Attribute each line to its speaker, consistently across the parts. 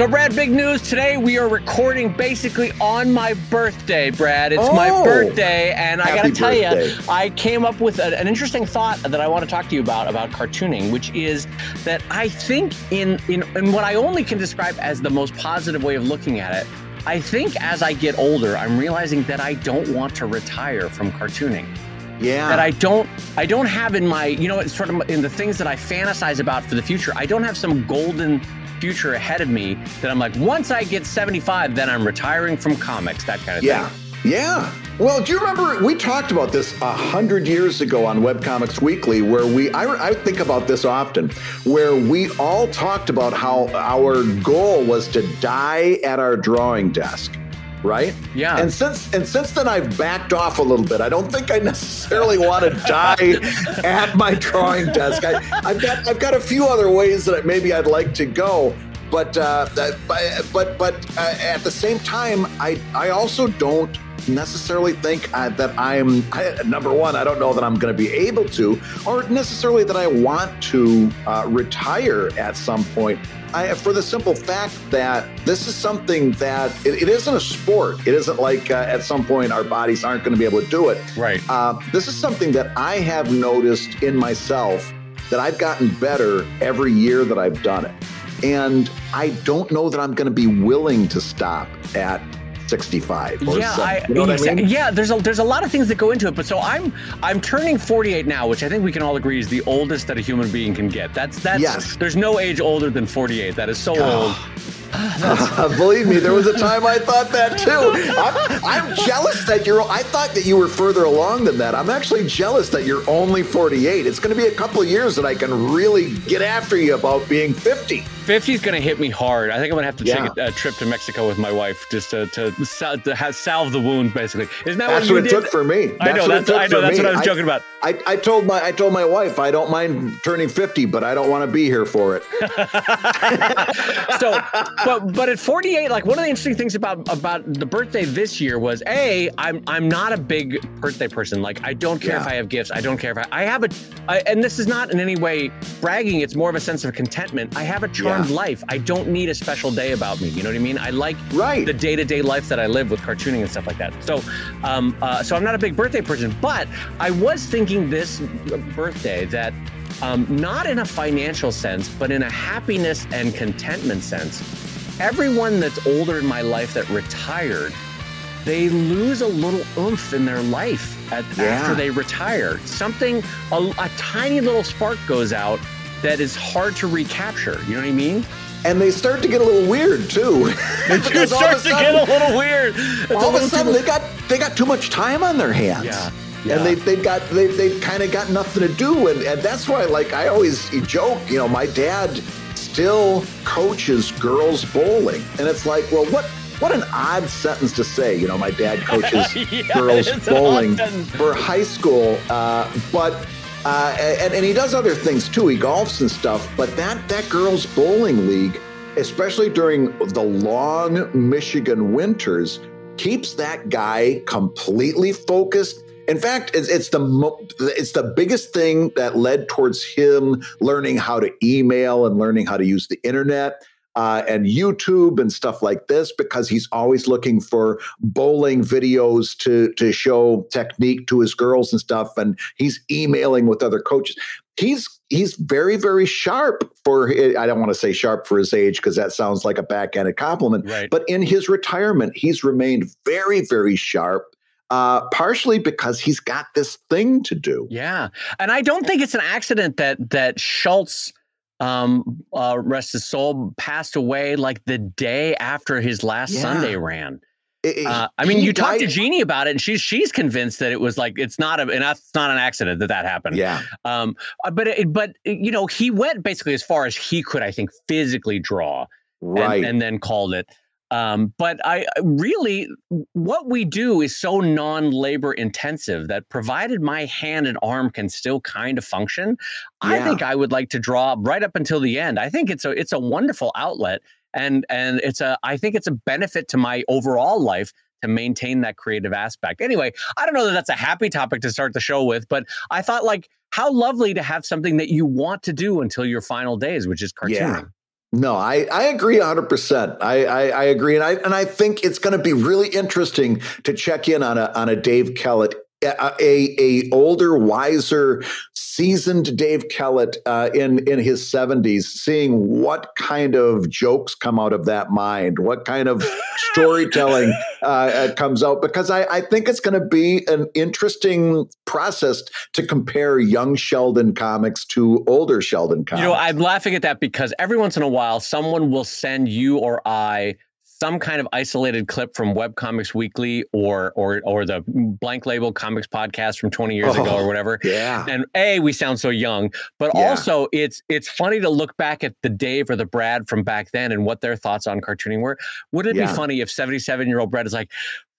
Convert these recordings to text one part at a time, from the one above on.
Speaker 1: So, Brad, big news today. We are recording basically on my birthday, Brad. It's my
Speaker 2: Oh.
Speaker 1: birthday, and I got to tell you. I came up with a- an interesting thought that I want to talk to you about about cartooning, which is that I think in in in what I only can describe as the most positive way of looking at it. I think as I get older, I'm realizing that I don't want to retire from cartooning
Speaker 2: Yeah.
Speaker 1: that I don't I don't have in my you know it's sort of in the things that I fantasize about for the future. I don't have some golden future ahead of me that I'm like once I get 75 then I'm retiring from comics that kind of
Speaker 2: yeah.
Speaker 1: thing.
Speaker 2: Yeah. Yeah. Well, do you remember we talked about this a hundred years ago on Webcomics Weekly, where we I, I think about this often, where we all talked about how our goal was to die at our drawing desk, right?
Speaker 1: Yeah.
Speaker 2: And since and since then, I've backed off a little bit. I don't think I necessarily want to die at my drawing desk. I, I've got I've got a few other ways that maybe I'd like to go. But uh, but but but uh, at the same time, I I also don't necessarily think uh, that I'm I, number one. I don't know that I'm going to be able to, or necessarily that I want to uh, retire at some point. I, for the simple fact that this is something that it, it isn't a sport. It isn't like uh, at some point our bodies aren't going to be able to do it.
Speaker 1: Right.
Speaker 2: Uh, this is something that I have noticed in myself that I've gotten better every year that I've done it. And I don't know that I'm going to be willing to stop at 65 or
Speaker 1: yeah,
Speaker 2: 70.
Speaker 1: I,
Speaker 2: you know I mean?
Speaker 1: yeah. There's a there's a lot of things that go into it, but so I'm I'm turning 48 now, which I think we can all agree is the oldest that a human being can get. That's that's
Speaker 2: Yes.
Speaker 1: there's no age older than 48. That is so old.
Speaker 2: Believe me, there was a time I thought that too. I'm, I'm jealous that you're. I thought that you were further along than that. I'm actually jealous that you're only 48. It's going to be a couple of years that I can really get after you about being 50.
Speaker 1: 50 is going to hit me hard. I think I'm going to have to
Speaker 2: Yeah.
Speaker 1: take a, a trip to Mexico with my wife just to to, sal- to have, salve the wound, basically. Isn't that
Speaker 2: That's
Speaker 1: what you
Speaker 2: what it
Speaker 1: did?
Speaker 2: took for me.
Speaker 1: I know. That's I know. That's
Speaker 2: me.
Speaker 1: what I was joking about.
Speaker 2: I, I told my I told my wife I don't mind turning 50, but I don't want to be here for it.
Speaker 1: so but but at 48 like one of the interesting things about about the birthday this year was a i'm i'm not a big birthday person like i don't care if i have gifts i don't care if i, I have a I, and this is not in any way bragging it's more of a sense of contentment i have a charmed
Speaker 2: Yeah.
Speaker 1: Life i don't need a special day about me you know what i mean i like
Speaker 2: Right.
Speaker 1: the day-to-day life that i live with cartooning and stuff like that so um uh, so i'm not a big birthday person but i was thinking this birthday that um, not in a financial sense, but in a happiness and contentment sense. Everyone that's older in my life that retired, they lose a little oomph in their life at,
Speaker 2: Yeah.
Speaker 1: after they retire. Something, a, a tiny little spark goes out that is hard to recapture. You know what I mean?
Speaker 2: and they start to get a little weird too.
Speaker 1: It starts
Speaker 2: a
Speaker 1: to get a little weird. It's
Speaker 2: all of a sudden they got they got too much time on their hands.
Speaker 1: Yeah. Yeah.
Speaker 2: And they they've got they they've kind of got nothing to do and and that's why like I always joke, you know, my dad still coaches girls bowling and it's like, well, what what an odd sentence to say. You know, my dad coaches
Speaker 1: Yeah,
Speaker 2: girls
Speaker 1: it's an odd
Speaker 2: bowling for high school, uh, but uh, and, and he does other things too. He golfs and stuff. But that that girls bowling league, especially during the long Michigan winters, keeps that guy completely focused. In fact, it's, it's the mo- it's the biggest thing that led towards him learning how to email and learning how to use the internet uh, and YouTube and stuff like this because he's always looking for bowling videos to to show technique to his girls and stuff, and he's emailing with other coaches. He's he's very very sharp for I don't want to say sharp for his age because that sounds like a backhanded compliment.
Speaker 1: Right.
Speaker 2: But in his retirement, he's remained very very sharp. Uh, partially because he's got this thing to do.
Speaker 1: Yeah, and I don't think it's an accident that that Schulz, um, uh, rest his soul, passed away like the day after his last
Speaker 2: Yeah.
Speaker 1: Sunday ran.
Speaker 2: It- it-
Speaker 1: Uh, I mean, you talked to Jeannie about it, and she's she's convinced that it was like it's not a and that's not an accident that that happened.
Speaker 2: Yeah,
Speaker 1: Um, uh, but it, but you know, he went basically as far as he could, I think, physically draw and,
Speaker 2: right.
Speaker 1: and then called it. Um, but I really, what we do is so non-labor intensive that provided my hand and arm can still kind of function, I think I would like to draw right up until the end. I think it's a it's a wonderful outlet, and and it's a I think it's a benefit to my overall life to maintain that creative aspect. Anyway, I don't know that that's a happy topic to start the show with, but I thought like how lovely to have something that you want to do until your final days, which is cartooning.
Speaker 2: Yeah. No, I, I agree 100%. I, I, I agree. And I, and I think it's going to be really interesting to check in on a, on a Dave Kellett a, a older, wiser, seasoned Dave Kellett uh, in in his seventies, seeing what kind of jokes come out of that mind, what kind of storytelling uh, uh, comes out, because I, I think it's going to be an interesting process to compare young Sheldon comics to older Sheldon comics.
Speaker 1: You know, I'm laughing at that because every once in a while, someone will send you or I some kind of isolated clip from Webcomics Weekly or or or the Blank Label Comics podcast from 20 years oh, ago or oh, whatever.
Speaker 2: Yeah.
Speaker 1: And A, we sound so young, but yeah. also it's it's funny to look back at the Dave or the Brad from back then and what their thoughts on cartooning were. Would it yeah. be funny if 77 year old Brad is like,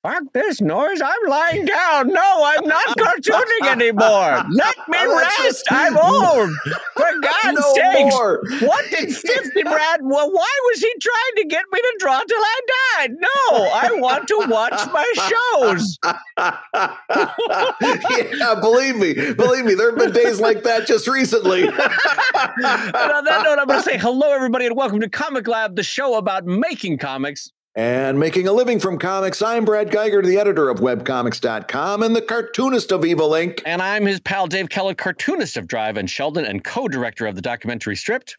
Speaker 1: Fuck this noise. I'm lying down. No, I'm not cartooning anymore. Let me rest. I'm old. For no sakes. More. What did 50 Brad? Well, why was he trying to get me to draw till I died? No, I want to watch
Speaker 2: my shows. yeah, believe me. Believe me, there have been days like that just recently. and
Speaker 1: on that note, I'm going to say hello, everybody, and welcome to Comic Lab, the show about making comics
Speaker 2: and making a living from comics, I'm Brad Guigar, the editor of webcomics.com and the cartoonist of Evil Inc.
Speaker 1: And I'm his pal Dave Kellett, cartoonist of Drive and Sheldon and co-director of the documentary Stripped.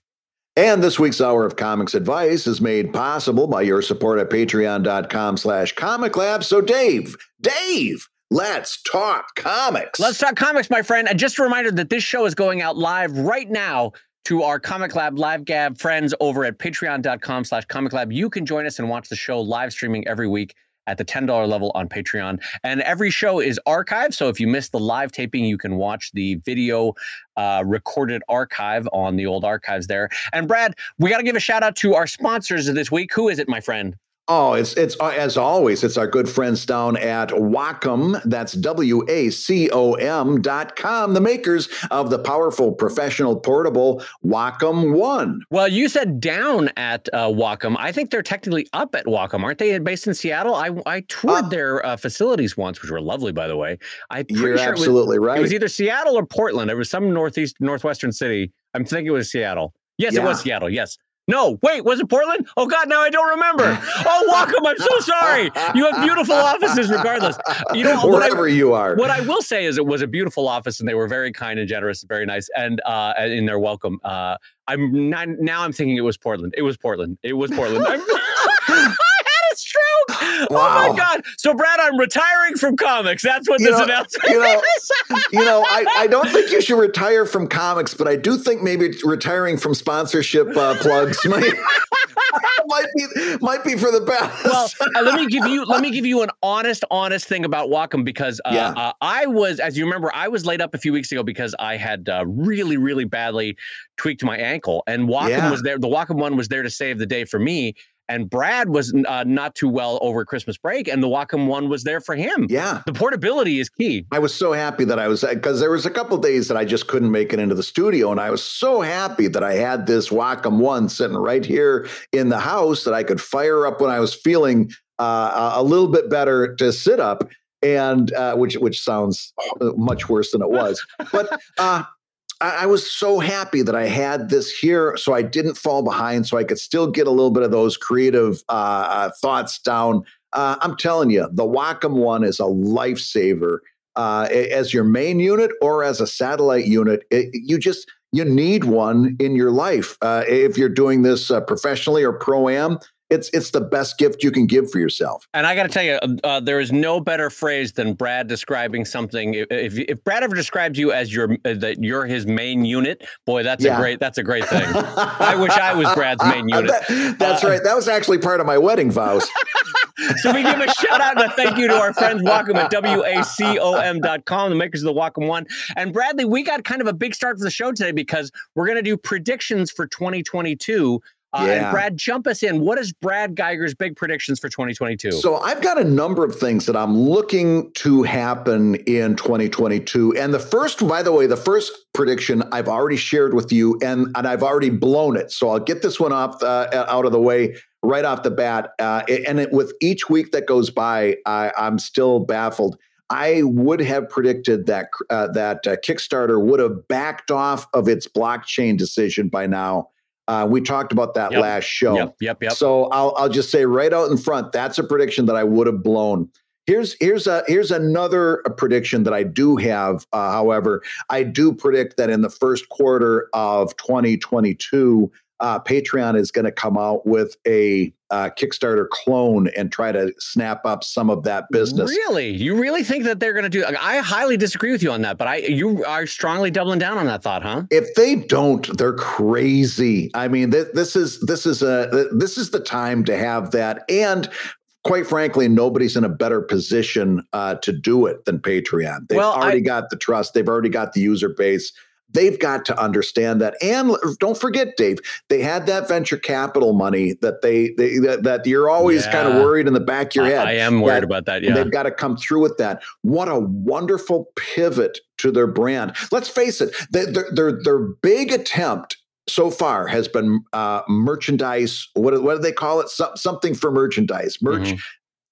Speaker 2: And this week's Hour of Comics Advice is made possible by your support at patreon.com slash comic lab. So Dave, Dave, let's talk comics.
Speaker 1: Let's talk comics, my friend. And just a reminder that this show is going out live right now to our Comic Lab Live Gab friends over at patreon.com slash Comic Lab. You can join us and watch the show live streaming every week at the $10 level on Patreon. And every show is archived. So if you missed the live taping, you can watch the video uh, recorded archive on the old archives there. And Brad, we got to give a shout out to our sponsors this week. Who is it, my friend?
Speaker 2: Oh, it's it's uh, as always. It's our good friends down at Wacom. That's W A C O M dot com. The makers of the powerful professional portable Wacom One.
Speaker 1: Well, you said down at uh, Wacom. I think they're technically up at Wacom, aren't they? Based in Seattle. I I toured uh, their uh, facilities once, which were lovely, by the way. I
Speaker 2: you're sure absolutely was, right.
Speaker 1: It was either Seattle or Portland. It was some northeast northwestern city. I'm thinking it was Seattle. Yes, yeah. it was Seattle. Yes. No, wait, was it Portland? Oh God, now I don't remember. Oh, welcome. I'm so sorry. You have beautiful offices, regardless.
Speaker 2: You know, wherever I, you are.
Speaker 1: What I will say is, it was a beautiful office, and they were very kind and generous, very nice, and uh, in their welcome. Uh, I'm not, now. I'm thinking it was Portland. It was Portland. It was Portland. stroke. Wow. Oh my God. So, Brad, I'm retiring from comics. That's what you this know, announcement
Speaker 2: you know,
Speaker 1: is.
Speaker 2: you know, I, I don't think you should retire from comics, but I do think maybe retiring from sponsorship uh, plugs might. might be might be for the best.
Speaker 1: well, uh, let me give you let me give you an honest honest thing about Wacom because uh, yeah. uh, I was, as you remember, I was laid up a few weeks ago because I had uh, really really badly tweaked my ankle, and Wacom yeah. was there. The Wacom one was there to save the day for me, and Brad was uh, not too well over Christmas break, and the Wacom one was there for him.
Speaker 2: Yeah,
Speaker 1: the portability is key.
Speaker 2: I was so happy that I was because there was a couple days that I just couldn't make it into the studio, and I was so happy that I had this Wacom one sitting right here in the house that I could fire up when I was feeling uh, a little bit better to sit up and uh, which which sounds much worse than it was. but uh, I, was so happy that I had this here so I didn't fall behind, so I could still get a little bit of those creative uh, uh, thoughts down. Uh, I'm telling you, the Wacom one is a lifesaver uh, as your main unit or as a satellite unit. It, you just you need one in your life uh, if you're doing this uh, professionally or pro am it's it's the best gift you can give for yourself.
Speaker 1: And I got to tell you, uh, there is no better phrase than Brad describing something. If if Brad ever describes you as your uh, that you're his main unit, boy, that's yeah. a great that's a great thing. I wish I was Brad's main unit.
Speaker 2: That, that's uh, right. That was actually part of my wedding vows.
Speaker 1: so we give a shout out and a thank you to our friends Wacom at wacom.com, the makers of the Wacom One. And Bradley, we got kind of a big start for the show today because we're going to do predictions for 2022 uh, yeah. And Brad, jump us in. What is Brad Guigar's big predictions for 2022?
Speaker 2: So I've got a number of things that I'm looking to happen in 2022. And the first, by the way, the first prediction I've already shared with you, and and I've already blown it. So I'll get this one off uh, out of the way right off the bat. Uh, and it, with each week that goes by, I, I'm still baffled. I would have predicted that uh, that uh, Kickstarter would have backed off of its blockchain decision by now Uh, we talked about that
Speaker 1: Yep.
Speaker 2: last show.
Speaker 1: Yep, yep, yep.
Speaker 2: So I'll I'll just say right out in front, that's a prediction that I would have blown. Here's here's a here's another prediction that I do have. Uh, however, I do predict that in the first quarter of 2022, uh, Patreon is going to come out with a uh, Kickstarter clone and try to snap up some of that business.
Speaker 1: Really? You really think that they're going to do? I highly disagree with you on that, but I you are strongly doubling down on that thought, huh?
Speaker 2: If they don't, they're crazy. I mean, th- this is this is a this is the time to have that, and quite frankly, nobody's in a better position uh, to do it than Patreon. They've
Speaker 1: Well,
Speaker 2: already
Speaker 1: I-
Speaker 2: got the trust. They've already got the user base. They've got to understand that, and don't forget, Dave. They had that venture capital money that they, they that, that you're always kind of worried in the back of your head.
Speaker 1: I am worried
Speaker 2: that-
Speaker 1: about that. Yeah.
Speaker 2: They've got to come through with that. What a wonderful pivot to their brand. Let's face it, their their, their, their big attempt so far has been uh, merchandise. What, what do they call it? Some, something for merchandise, merch, uh,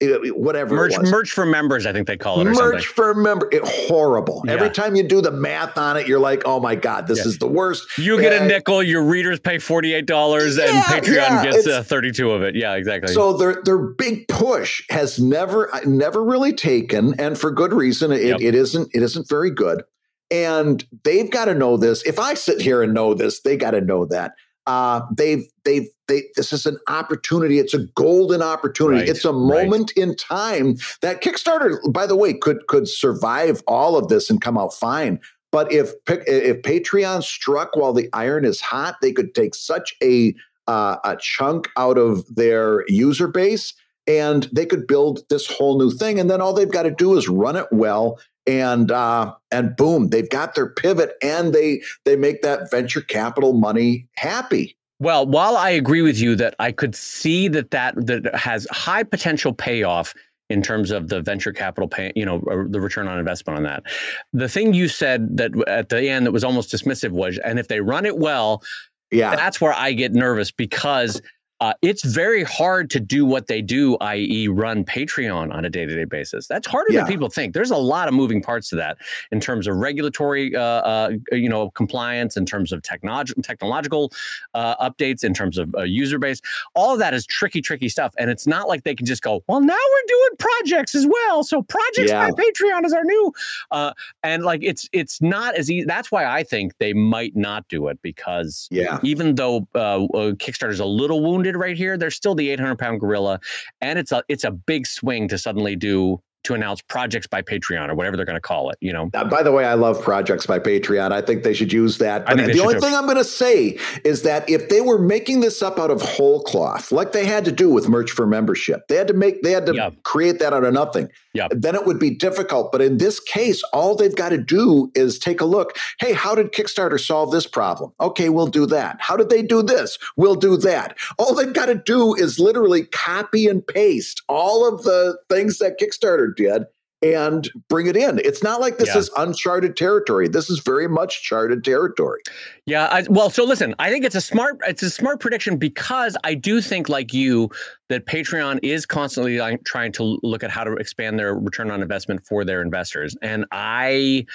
Speaker 2: whatever.
Speaker 1: Merch, merch for members, I think they call it, or
Speaker 2: Merch
Speaker 1: something.
Speaker 2: for member, it, horrible.
Speaker 1: Yeah.
Speaker 2: Every time you do the math on it, you're like, "Oh my god, this
Speaker 1: Yeah.
Speaker 2: is the worst."
Speaker 1: You get
Speaker 2: Yeah.
Speaker 1: a nickel, your readers pay forty eight dollars, and Patreon
Speaker 2: yeah,
Speaker 1: gets uh, thirty two of it. Yeah, exactly.
Speaker 2: So their their big push has never never really taken, and for good reason. It,
Speaker 1: Yep.
Speaker 2: it isn't it isn't very good, and they've got to know this. If I sit here and know this, they got to know that. Uh, they've they've they. This is an opportunity. It's a golden opportunity.
Speaker 1: Right,
Speaker 2: It's a
Speaker 1: right.
Speaker 2: moment in time that Kickstarter, by the way, could could survive all of this and come out fine. But if if Patreon struck while the iron is hot, they could take such a uh, a chunk out of their user base and they could build this whole new thing and then all they've got to do is run it well and uh, and boom they've got their pivot and they they make that venture capital money happy
Speaker 1: Well, while I agree with you that I could see that that that has high potential payoff in terms of the venture capital pay, you know, the return on investment on that. The thing you said that at the end that was almost dismissive was, and if they run it well,
Speaker 2: yeah
Speaker 1: that's where I get nervous because uh, it's very hard to do what they do, i.e., run Patreon on a day-to-day basis. That's harder
Speaker 2: Yeah.
Speaker 1: than people think. There's a lot of moving parts to that in terms of regulatory, uh, uh, you know, compliance, in terms of technolog- technological uh, updates, in terms of uh, user base. All of that is tricky, tricky stuff, and it's not like they can just go, "Well, now we're doing projects as well." So projects
Speaker 2: Yeah.
Speaker 1: by Patreon is our new, uh, and like it's it's not as easy. That's why I think they might not do it because
Speaker 2: yeah
Speaker 1: even though uh, uh, Kickstarter's a little wounded right here, they're still the 800 pound gorilla, and it's a it's a big swing to suddenly do to announce projects by Patreon or whatever they're going to call it. You know,
Speaker 2: Uh, by the way, I love projects by Patreon. I think they should use that.
Speaker 1: Think
Speaker 2: the only
Speaker 1: too.
Speaker 2: thing I'm going to say is that if they were making this up out of whole cloth, like they had to do with merch for membership, they had to make they had to
Speaker 1: Yeah.
Speaker 2: create that out of nothing.
Speaker 1: Yeah.
Speaker 2: Then it would be difficult. But in this case, all they've got to do is take a look. Hey, how did Kickstarter solve this problem? Okay, we'll do that. How did they do this? We'll do that. All they've got to do is literally copy and paste all of the things that Kickstarter did and bring it in. It's not like this
Speaker 1: Yeah.
Speaker 2: is uncharted territory. This is very much charted territory.
Speaker 1: yeah. I, well, so listen, I think it's a smart it's a smart prediction because I do think like you that Patreon is constantly like, trying to look at how to expand their return on investment for their investors, and I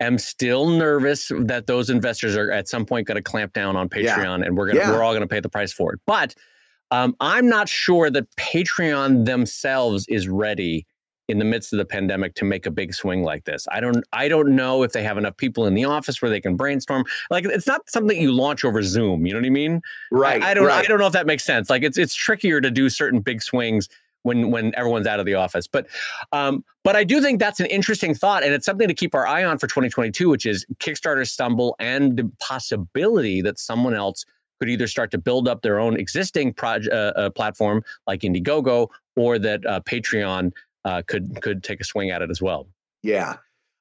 Speaker 1: am still nervous that those investors are at some point going to clamp down on
Speaker 2: Yeah.
Speaker 1: Patreon, and we're gonna
Speaker 2: Yeah.
Speaker 1: we're all going to pay the price for it. But um, I'm not sure that Patreon themselves is ready in the midst of the pandemic to make a big swing like this. I don't I don't know if they have enough people in the office where they can brainstorm. Like it's not something you launch over Zoom, you know what I mean?
Speaker 2: Right.
Speaker 1: I, I don't
Speaker 2: right.
Speaker 1: I don't know if that makes sense. Like it's it's trickier to do certain big swings when when everyone's out of the office. But um but I do think that's an interesting thought and it's something to keep our eye on for 2022 which is Kickstarter stumble and the possibility that someone else could either start to build up their own existing project uh, uh, platform like Indiegogo or that uh, Patreon uh, could could take a swing at it as well.
Speaker 2: Yeah.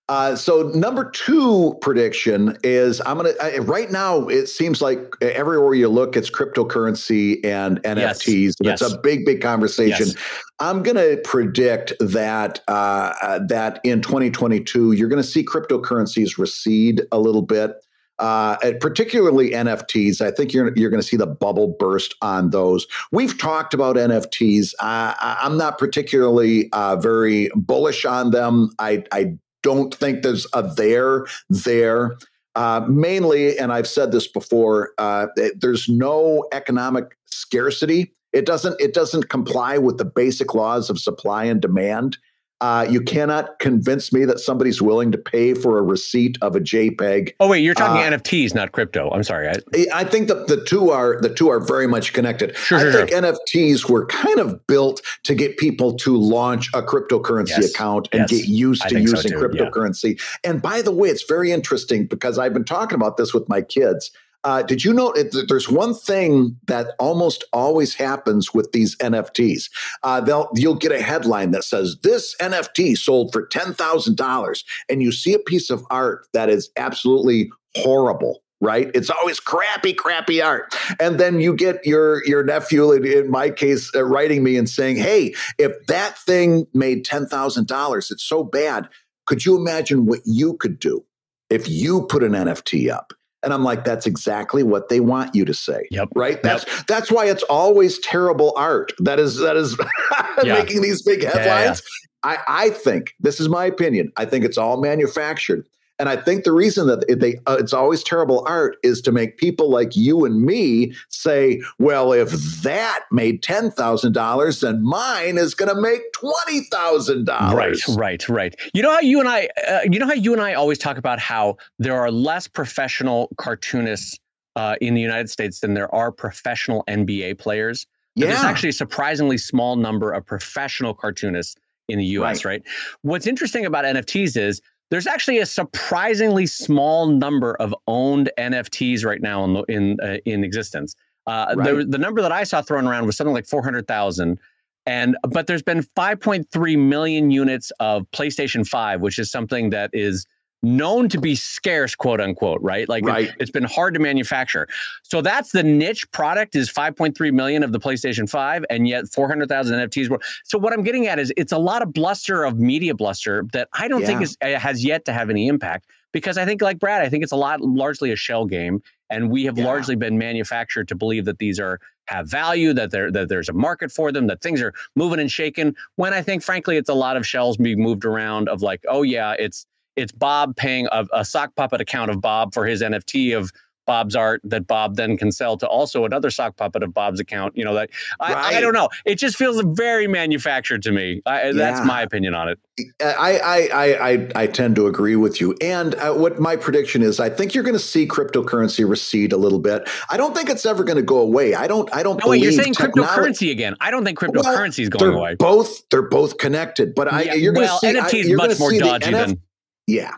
Speaker 2: Uh, so number two prediction is I'm gonna I, right now. It seems like everywhere you look, it's cryptocurrency and NFTs, and
Speaker 1: yes.
Speaker 2: it's a big, big conversation.
Speaker 1: Yes.
Speaker 2: I'm gonna predict that uh, uh, that in 2022 you're gonna see cryptocurrencies recede a little bit. Uh, particularly NFTs, I think you're you're going to see the bubble burst on those. We've talked about NFTs. Uh, I'm not particularly uh, very bullish on them. I, I don't think there's a there there. Uh, mainly, and I've said this before, uh, there's no economic scarcity. It doesn't. It doesn't comply with the basic laws of supply and demand. Uh, you cannot convince me that somebody's willing to pay for a receipt of a JPEG.
Speaker 1: Oh wait, you're talking uh, NFTs, not crypto. I'm sorry. I,
Speaker 2: I, think that the two are the two are very much connected. Sure, I sure, think sure. NFTs were kind of built to get people to launch a cryptocurrency yes. account and yes. get used to using so cryptocurrency. Yeah. And by the way, it's very interesting because I've been talking about this with my kids. Uh, did you know there's one thing that almost always happens with these NFTs? Uh, they'll you'll get a headline that says this NFT sold for ten thousand dollars, and you see a piece of art that is absolutely horrible right? It's always crappy crappy art. And then you get your your nephew in my case uh, writing me and saying hey if that thing made $10,000 it's so bad could you imagine what you could do if you put an NFT up and I'm like, that's exactly what they want you to say.
Speaker 1: Yep.
Speaker 2: Right. That's yep. that's why it's always terrible art. That is that is yeah. making these big headlines. Yeah, yeah. I, I think this is my opinion. I think it's all manufactured. And I think the reason that they uh, it's always terrible art is to make people like you and me say, well, if that made ten thousand dollars, then mine is going to make twenty thousand dollars.
Speaker 1: Right, right, right. You know how you and I, uh, you know how you and I always talk about how there are less professional cartoonists uh, in the United States than there are professional NBA players. Yeah. There's actually a surprisingly small number of professional cartoonists in the US, right? right? What's interesting about NFTs is there's actually a surprisingly small number of owned NFTs right now in in uh, in existence. Uh, right. the, the number that I saw thrown around was something like 400,000. And but there's been 5.3 million units of PlayStation 5, which is something that is known to be scarce, quote unquote, right? Like right. It, has been hard to manufacture. So that's the niche product is 5.3 million of the PlayStation 5, and yet 400,000 NFTs. Were, so what I'm getting at is it's a lot of bluster of media bluster that I don't yeah. think is eh, has yet to have any impact because I think, like Brad, I think it's a lot largely a shell game, and we have yeah. largely been manufactured to believe that these are have value, that there that there's a market for them, that things are moving and shaking. When I think, frankly, it's a lot of shells being moved around of like, oh yeah, it's it's Bob paying a, a sock puppet account of Bob for his NFT of Bob's art that Bob then can sell to also another sock puppet of Bob's account. You know that I, right. I, don't know. It just feels very manufactured to me. I, yeah. That's my opinion on it.
Speaker 2: I I I I tend to agree with you. And uh, what my prediction is, I think you're going to see cryptocurrency recede a little bit. I don't think it's ever going to go away. I don't. I don't.
Speaker 1: No, wait, you're saying cryptocurrency again? I don't think cryptocurrency well, is going
Speaker 2: they're
Speaker 1: away.
Speaker 2: Both they're both connected, but I you're going to
Speaker 1: well,
Speaker 2: see
Speaker 1: NFT is much more dodgy than
Speaker 2: yeah.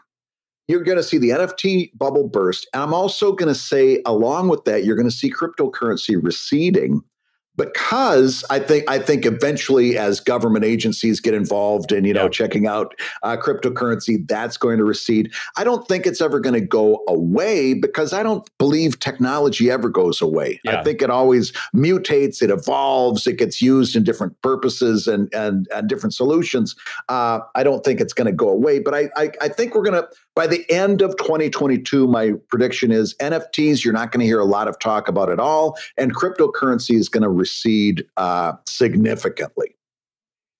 Speaker 2: You're going to see the NFT bubble burst. And I'm also going to say, along with that, you're going to see cryptocurrency receding because I think I think eventually as government agencies get involved in you know checking out uh, cryptocurrency, that's going to recede. I don't think it's ever going to go away because I don't believe technology ever goes away. Yeah. I think it always mutates, it evolves, it gets used in different purposes and and, and different solutions. Uh, I don't think it's going to go away, but I, I I think we're going to by the end of 2022, my prediction is NFTs, you're not going to hear a lot of talk about at all, and cryptocurrency is going to recede uh, significantly.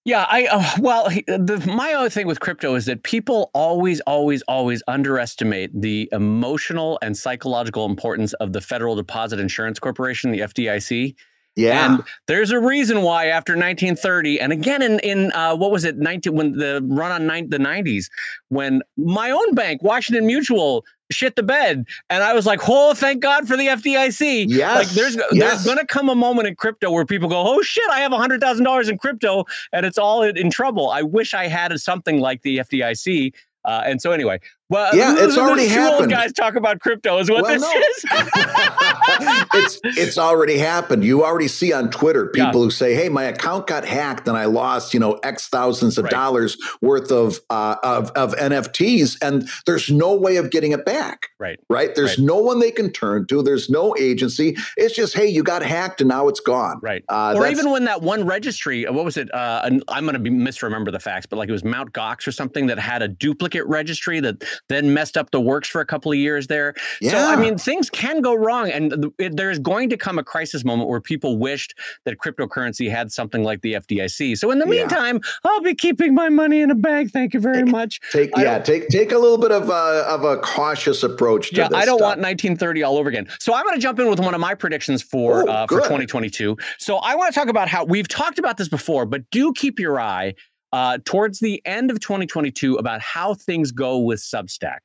Speaker 1: Yeah, I uh, well, the, my other thing with crypto is that people always, always, always underestimate the emotional and psychological importance of the Federal Deposit Insurance Corporation, the FDIC.
Speaker 2: Yeah.
Speaker 1: And there's a reason why after 1930, and again in in uh, what was it 19 when the run on the 90s, when my own bank, Washington Mutual, shit the bed, and I was like, oh, thank God for the FDIC.
Speaker 2: Yes.
Speaker 1: Like there's yes. there's gonna come a moment in crypto where people go, oh shit, I have hundred thousand dollars in crypto, and it's all in, in trouble. I wish I had something like the FDIC uh, and so anyway, well,
Speaker 2: yeah, it's already happened.
Speaker 1: guys talk about crypto is what well, this no. is.
Speaker 2: it's it's already happened. You already see on Twitter people yeah. who say, "Hey, my account got hacked and I lost you know X thousands of right. dollars worth of uh, of of NFTs, and there's no way of getting it back."
Speaker 1: Right.
Speaker 2: Right. There's right. no one they can turn to. There's no agency. It's just, hey, you got hacked and now it's gone.
Speaker 1: Right. Uh, or even when that one registry, uh, what was it? Uh, I'm going to misremember the facts, but like it was Mount Gox or something that had a duplicate registry that then messed up the works for a couple of years there.
Speaker 2: Yeah.
Speaker 1: So I mean, things can go wrong, and th- there's going to come a crisis moment where people wished that cryptocurrency had something like the FDIC. So in the
Speaker 2: Yeah.
Speaker 1: meantime, I'll be keeping my money in a bag. Thank you very much.
Speaker 2: Take
Speaker 1: I
Speaker 2: yeah, take take a little bit of a of a cautious approach to
Speaker 1: Yeah,
Speaker 2: this.
Speaker 1: I don't
Speaker 2: stuff.
Speaker 1: want 1930 all over again. So I'm going to jump in with one of my predictions for
Speaker 2: Oh,
Speaker 1: uh, for 2022. So I want to talk about how we've talked about this before, but do keep your eye uh, towards the end of 2022 about how things go with Substack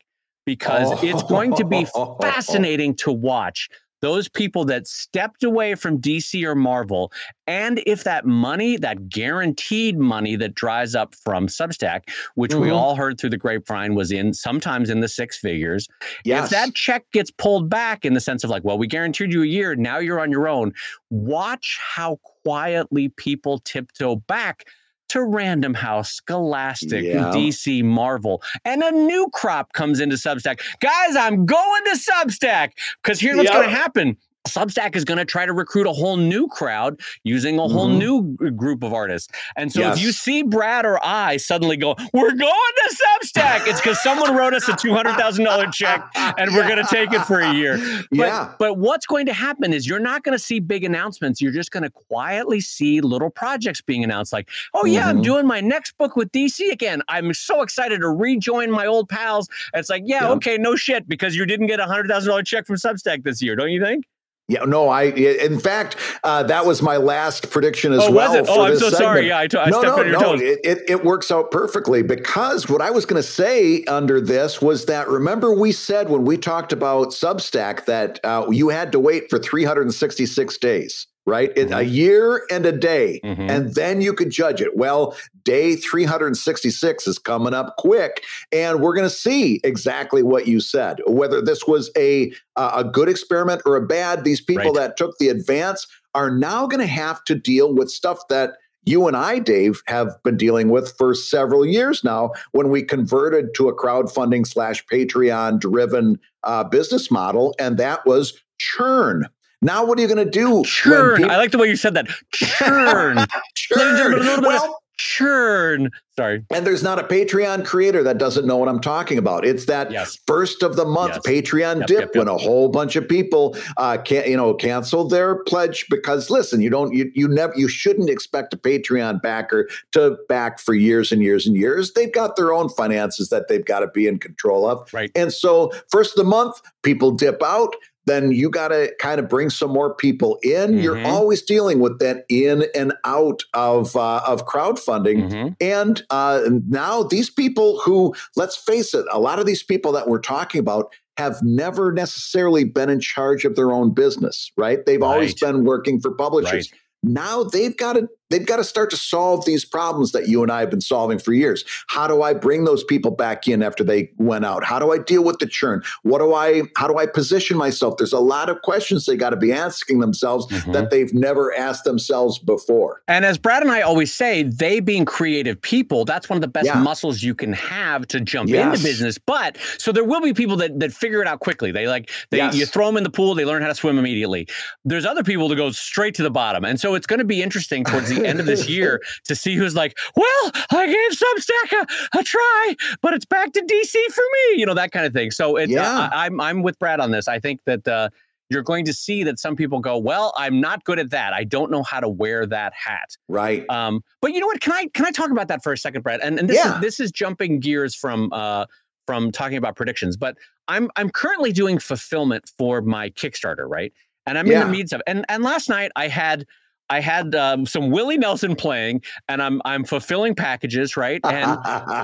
Speaker 1: because it's going to be
Speaker 2: Oh.
Speaker 1: fascinating to watch those people that stepped away from DC or Marvel, and if that money, that guaranteed money that dries up from Substack, which we
Speaker 2: Mhm.
Speaker 1: all heard through the grapevine was in sometimes in the six figures,
Speaker 2: Yes.
Speaker 1: if that check gets pulled back in the sense of like, well, we guaranteed you a year, now you're on your own, watch how quietly people tiptoe back to Random House, Scholastic,
Speaker 2: Yeah.
Speaker 1: DC, Marvel, and a new crop comes into Substack. Guys, I'm going to Substack because here's what's
Speaker 2: Yep.
Speaker 1: going to happen. Substack is going to try to recruit a whole new crowd using a whole
Speaker 2: Mhm.
Speaker 1: new g- group of artists. And so if you see Brad or I suddenly go, we're going to Substack, it's because someone wrote us a $200,000 check and we're going to take it for a year. But,
Speaker 2: yeah.
Speaker 1: but what's going to happen is you're not going to see big announcements. You're just going to quietly see little projects being announced like, oh, yeah, I'm
Speaker 2: Mhm.
Speaker 1: doing my next book with DC again. I'm so excited to rejoin my old pals. And it's like, yeah,
Speaker 2: Yeah.
Speaker 1: okay, no shit, because you didn't get a $100,000 check from Substack this year, don't you think?
Speaker 2: Yeah, no, I. In fact, uh, that was my last prediction as
Speaker 1: oh,
Speaker 2: well.
Speaker 1: was it? Oh, I'm so
Speaker 2: segment.
Speaker 1: sorry. Yeah, I, t- I
Speaker 2: no,
Speaker 1: stepped
Speaker 2: no,
Speaker 1: on your
Speaker 2: no.
Speaker 1: toes.
Speaker 2: It, it it works out perfectly because what I was going to say under this was that remember we said when we talked about Substack that uh, you had to wait for 366 days, right? It, a year and a day,
Speaker 1: Mhm.
Speaker 2: and then you could judge it. Well, day 366 is coming up quick, and we're going to see exactly what you said. Whether this was a uh, a good experiment or a bad, these people
Speaker 1: Right.
Speaker 2: that took the advance are now going to have to deal with stuff that you and I, Dave, have been dealing with for several years now when we converted to a crowdfunding slash Patreon driven uh, business model, and that was churn. Now, what are you going to do?
Speaker 1: Churn.
Speaker 2: peop-
Speaker 1: I like the way you said that. Churn.
Speaker 2: churn.
Speaker 1: a little bit of-
Speaker 2: Well,
Speaker 1: Churn. Sorry.
Speaker 2: and there's not a Patreon creator that doesn't know what I'm talking about. It's that
Speaker 1: Yes.
Speaker 2: first of the month
Speaker 1: Yes.
Speaker 2: Patreon
Speaker 1: Yep,
Speaker 2: dip
Speaker 1: yep, yep.
Speaker 2: when a whole bunch of people uh, can't you know cancel their pledge because listen, you don't you you never you shouldn't expect a Patreon backer to back for years and years and years. They've got their own finances that they've got to be in control of.
Speaker 1: Right.
Speaker 2: And so first of the month, people dip out. Then you got to kind of bring some more people in. You're
Speaker 1: Mhm.
Speaker 2: always dealing with that in and out of uh, of crowdfunding.
Speaker 1: Mhm.
Speaker 2: And uh, now these people who, let's face it, a lot of these people that we're talking about have never necessarily been in charge of their own business, right? They've always been working for publishers. Now they've got to they've got to start to solve these problems that you and I have been solving for years. How do I bring those people back in after they went out? How do I deal with the churn? What do I how do I position myself? There's a lot of questions they got to be asking themselves
Speaker 1: Mhm.
Speaker 2: that they've never asked themselves before.
Speaker 1: And as Brad and I always say, they being creative people, that's one of the best
Speaker 2: Yeah.
Speaker 1: muscles you can have to jump
Speaker 2: Yes.
Speaker 1: into business. But so there will be people that that figure it out quickly. They like they
Speaker 2: Yes.
Speaker 1: you throw them in the pool, they learn how to swim immediately. There's other people that go straight to the bottom. And so it's going to be interesting towards the end of this year to see who's like, well, I gave Substack a, a try, but it's back to DC for me, you know, that kind of thing. So it's,
Speaker 2: Yeah.
Speaker 1: I, I'm, I'm with Brad on this. I think that, uh, you're going to see that some people go, well, I'm not good at that. I don't know how to wear that hat.
Speaker 2: Right.
Speaker 1: Um, but you know what? Can I can I talk about that for a second, Brad? And and this
Speaker 2: Yeah.
Speaker 1: is this is jumping gears from uh from talking about predictions, but I'm I'm currently doing fulfillment for my Kickstarter, right? And I'm in the midst of and and last night I had I had um, some Willie Nelson playing, and I'm I'm fulfilling packages, right? And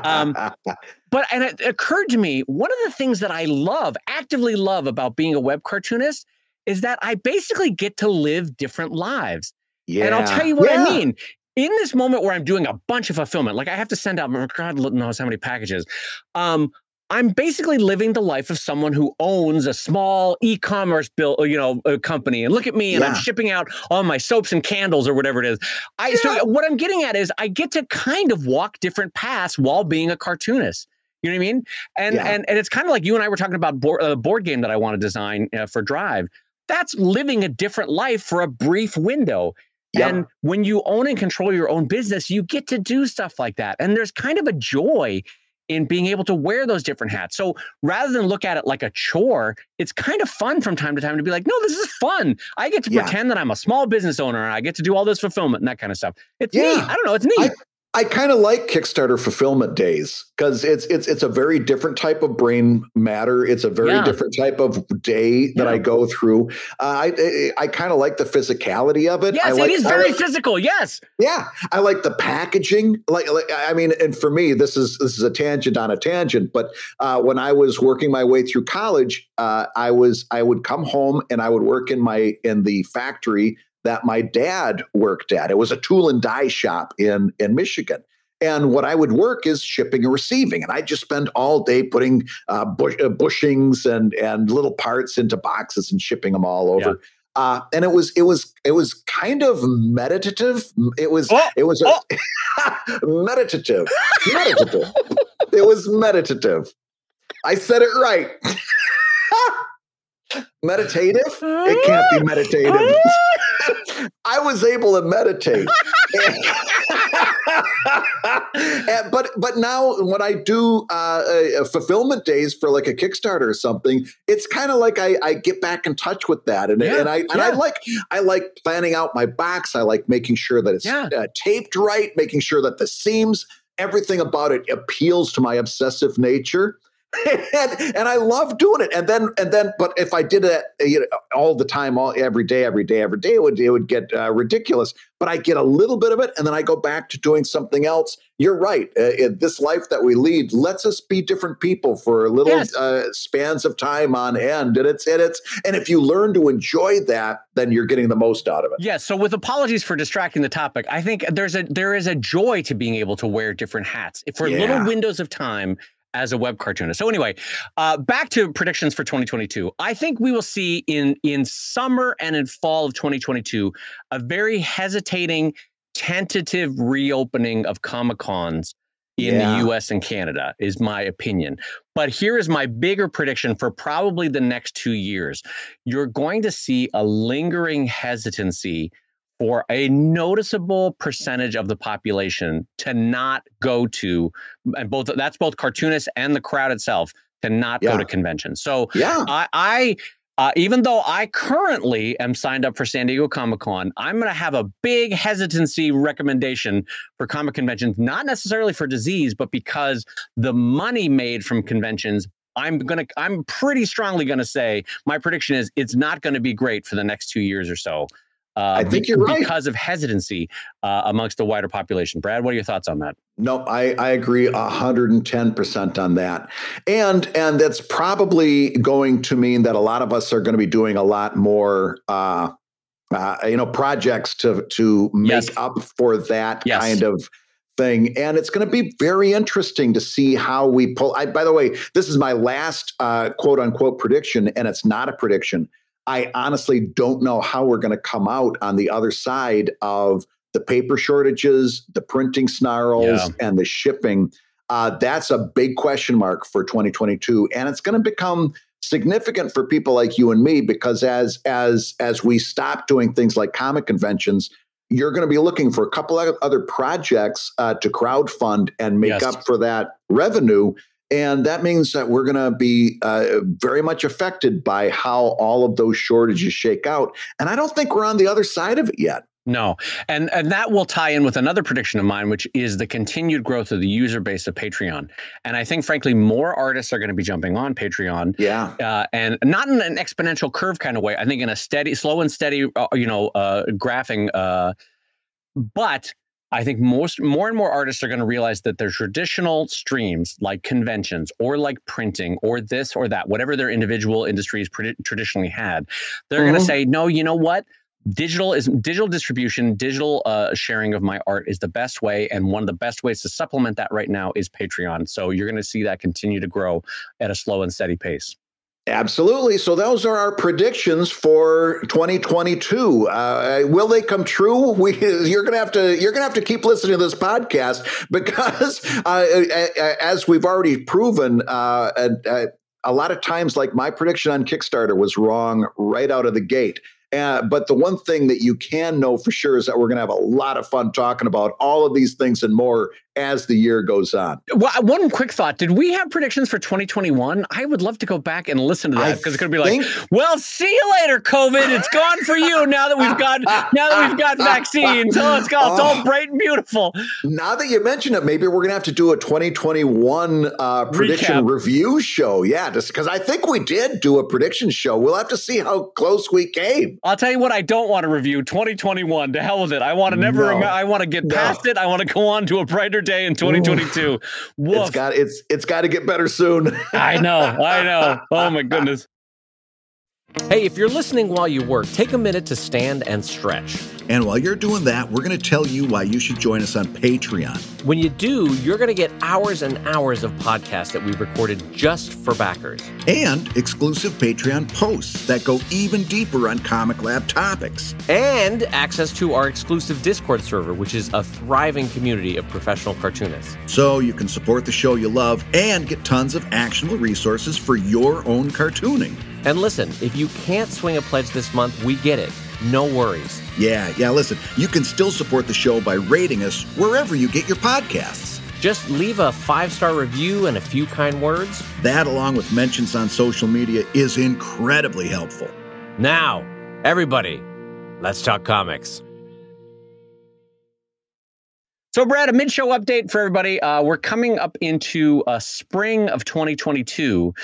Speaker 1: um, but and it occurred to me one of the things that I love, actively love about being a web cartoonist is that I basically get to live different lives.
Speaker 2: yeah.
Speaker 1: And I'll tell you what
Speaker 2: Yeah.
Speaker 1: I mean. In this moment where I'm doing a bunch of fulfillment, like I have to send out God knows how many packages. Um, I'm basically living the life of someone who owns a small e-commerce bill, uh, you know, a company. And look at me, and I'm shipping out all my soaps and candles or whatever it is. I
Speaker 2: Yeah.
Speaker 1: so what I'm getting at is I get to kind of walk different paths while being a cartoonist. You know what I mean? And
Speaker 2: Yeah.
Speaker 1: and and it's kind of like you and I were talking about board, a board game that I want to design uh, for Drive. That's living a different life for a brief window.
Speaker 2: Yep.
Speaker 1: And when you own and control your own business, you get to do stuff like that. And there's kind of a joy in being able to wear those different hats. So rather than look at it like a chore, it's kind of fun from time to time to be like, no, this is fun. I get to yeah. pretend that I'm a small business owner and I get to do all this fulfillment and that kind of stuff. It's yeah. neat. I don't know. It's neat.
Speaker 2: I, I kind of like Kickstarter fulfillment days because it's it's it's a very different type of brain matter. It's a very yeah. different type of day that yeah. I go through. Uh, I I, I kind of like the physicality of it.
Speaker 1: Yes,
Speaker 2: like,
Speaker 1: it is very like, physical. Yes.
Speaker 2: Yeah, I like the packaging. Like, like I mean, and for me, this is this is a tangent on a tangent. But uh, when I was working my way through college, uh, I was I would come home and I would work in my in the factory that my dad worked at. It was a tool and die shop in in Michigan. And what I would work is shipping and receiving, and I just spend all day putting uh, bush, uh, bushings and and little parts into boxes and shipping them all over. Yeah. Uh, and it was it was it was kind of meditative. It was oh, it was oh. meditative, meditative. it was meditative. I said it right. meditative? It can't be meditative. I was able to meditate. and, but but now when I do uh, uh, fulfillment days for like a Kickstarter or something, it's kind of like I, I, get back in touch with that, and, yeah, and I and yeah. I like I like planning out my box. I like making sure that it's yeah. uh, taped right, making sure that the seams, everything about it appeals to my obsessive nature. and, and I love doing it. And then and then, but if I did it you know, all the time, all every day, every day, every day, it would it would get uh, ridiculous. But I get a little bit of it, and then I go back to doing something else. You're right. Uh, this life that we lead lets us be different people for little yes. uh, spans of time on end, and it's and it's and if you learn to enjoy that, then you're getting the most out of it.
Speaker 1: Yes. Yeah, so with apologies for distracting the topic, I think there's a there is a joy to being able to wear different hats for yeah. little windows of time as a web cartoonist. So anyway, uh, back to predictions for 2022. I think we will see in in summer and in fall of 2022 a very hesitating, tentative reopening of comic cons in yeah. the US and Canada, is my opinion. But here is my bigger prediction for probably the next two years. You're going to see a lingering hesitancy for a noticeable percentage of the population to not go to and both that's both cartoonists and the crowd itself to not yeah. go to conventions. So yeah, I, I uh, even though I currently am signed up for San Diego Comic Con, I'm going to have a big hesitancy recommendation for comic conventions, not necessarily for disease, but because the money made from conventions I'm gonna I'm pretty strongly gonna say my prediction is it's not gonna be great for the next two years or so.
Speaker 2: Uh, I think you're right
Speaker 1: because of hesitancy uh, amongst the wider population. Brad, what are your thoughts on that?
Speaker 2: No, I, I agree hundred and ten percent on that, and and that's probably going to mean that a lot of us are going to be doing a lot more. Uh, uh, you know, projects to to make yes. up for that yes. kind of thing. And it's going to be very interesting to see how we pull. I, by the way, this is my last uh, quote unquote prediction, and it's not a prediction. I honestly don't know how we're going to come out on the other side of the paper shortages, the printing snarls, yeah. and the shipping. Uh, that's a big question mark for 2022, and it's going to become significant for people like you and me because as as as we stop doing things like comic conventions, you're going to be looking for a couple of other projects uh, to crowd fund and make yes. up for that revenue. And that means that we're going to be uh, very much affected by how all of those shortages shake out. And I don't think we're on the other side of it yet.
Speaker 1: No. And and that will tie in with another prediction of mine, which is the continued growth of the user base of Patreon. And I think, frankly, more artists are going to be jumping on Patreon.
Speaker 2: Yeah.
Speaker 1: Uh, and not in an exponential curve kind of way. I think in a steady, slow and steady, uh, you know, uh, graphing. Uh, but I think most more and more artists are going to realize that their traditional streams, like conventions or like printing or this or that, whatever their individual industries traditionally had, they're mm-hmm. going to say, no, you know what? Digital is digital distribution, digital uh, sharing of my art is the best way, and one of the best ways to supplement that right now is Patreon. So you're going to see that continue to grow at a slow and steady pace.
Speaker 2: Absolutely. So those are our predictions for 2022. Uh, will they come true? We, you're gonna have to you're gonna have to keep listening to this podcast because, uh, as we've already proven, uh, a lot of times, like my prediction on Kickstarter was wrong right out of the gate. Uh, but the one thing that you can know for sure is that we're going to have a lot of fun talking about all of these things and more as the year goes on.
Speaker 1: Well, one quick thought: Did we have predictions for 2021? I would love to go back and listen to that because it's going to be like, "Well, see you later, COVID. It's gone for you now that we've got now that we've got vaccines. Oh, it's got it's all bright and beautiful."
Speaker 2: Now that you mention it, maybe we're going to have to do a 2021 uh, prediction Recap. review show. Yeah, just because I think we did do a prediction show. We'll have to see how close we came.
Speaker 1: I'll tell you what. I don't want to review 2021. To hell with it. I want to never. No. Rem- I want to get past it. I want to go on to a brighter day in 2022.
Speaker 2: It's got it's it's got to get better soon.
Speaker 1: I know. I know. Oh my goodness. Hey, if you're listening while you work, take a minute to stand and stretch.
Speaker 2: And while you're doing that, we're going to tell you why you should join us on Patreon.
Speaker 1: When you do, you're going to get hours and hours of podcasts that we've recorded just for backers.
Speaker 2: And exclusive Patreon posts that go even deeper on Comic Lab topics.
Speaker 1: And access to our exclusive Discord server, which is a thriving community of professional cartoonists.
Speaker 2: So you can support the show you love and get tons of actionable resources for your own cartooning.
Speaker 1: And listen, if you can't swing a pledge this month, we get it. No worries.
Speaker 2: Yeah, yeah, listen, you can still support the show by rating us wherever you get your podcasts.
Speaker 1: Just leave a five star review and a few kind words.
Speaker 2: That, along with mentions on social media, is incredibly helpful.
Speaker 1: Now, everybody, let's talk comics. So, Brad, a mid show update for everybody. Uh, we're coming up into uh, spring of 2022.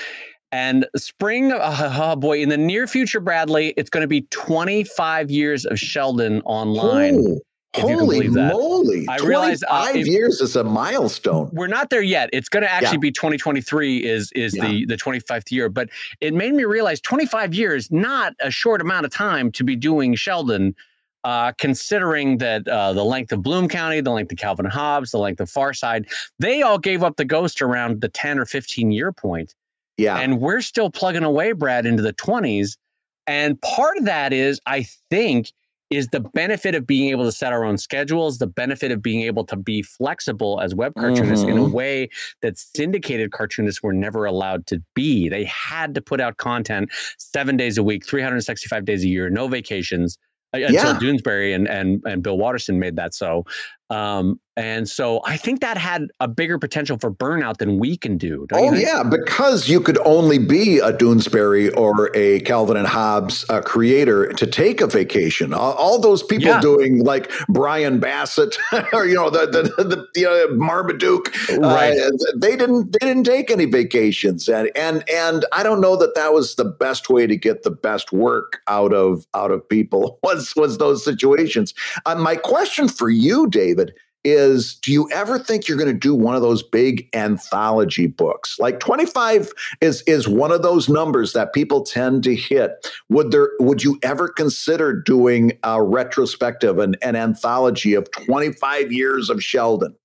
Speaker 1: And spring, oh, oh, boy, in the near future, Bradley, it's going to be 25 years of Sheldon online.
Speaker 2: Holy moly! I realize uh, five years is a milestone.
Speaker 1: We're not there yet. It's going to actually yeah. be 2023 is is yeah. the the 25th year. But it made me realize 25 years, not a short amount of time to be doing Sheldon. Uh, considering that uh, the length of Bloom County, the length of Calvin Hobbes, the length of Far Side, they all gave up the ghost around the 10 or 15 year point.
Speaker 2: Yeah.
Speaker 1: And we're still plugging away, Brad, into the 20s. And part of that is, I think, is the benefit of being able to set our own schedules, the benefit of being able to be flexible as web cartoonists mm-hmm. in a mm-hmm. way that syndicated cartoonists were never allowed to be. They had to put out content seven days a week, 365 days a year, no vacations. Uh, until yeah. Doonesbury and and and Bill Watterson made that so. Um, and so I think that had a bigger potential for burnout than we can do.
Speaker 2: Oh yeah, because you could only be a Doonesbury or a Calvin and Hobbes uh, creator to take a vacation. All, all those people yeah. doing like Brian Basset or you know the the the, the uh, Marmaduke, right? Uh, they didn't they didn't take any vacations, and and and I don't know that that was the best way to get the best work out of out of people was was those situations. Uh, my question for you, David is do you ever think you're going to do one of those big anthology books? Like 25 is is one of those numbers that people tend to hit. Would there would you ever consider doing a retrospective and an anthology of 25 years of sheldon?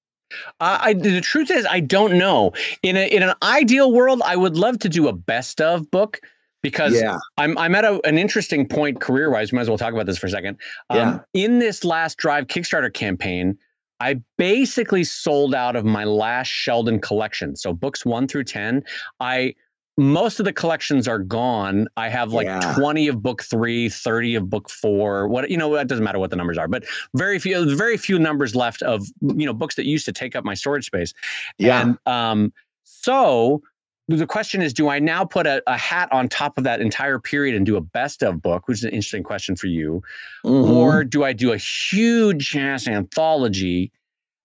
Speaker 1: Uh, I, the truth is, I don't know. In a, in an ideal world, I would love to do a best of book because yeah. I'm I'm at a, an interesting point career wise. Might as well talk about this for a second. Um, yeah. In this last Drive Kickstarter campaign, I basically sold out of my last Sheldon collection. So books one through 10, I most of the collections are gone. I have like yeah. 20 of book three, 30 of book four. What you know, that doesn't matter what the numbers are, but very few, very few numbers left of you know books that used to take up my storage space.
Speaker 2: Yeah.
Speaker 1: And um, so the question is do i now put a, a, hat on top of that entire period and do a best of book which is an interesting question for you mm-hmm. or do i do a huge ass anthology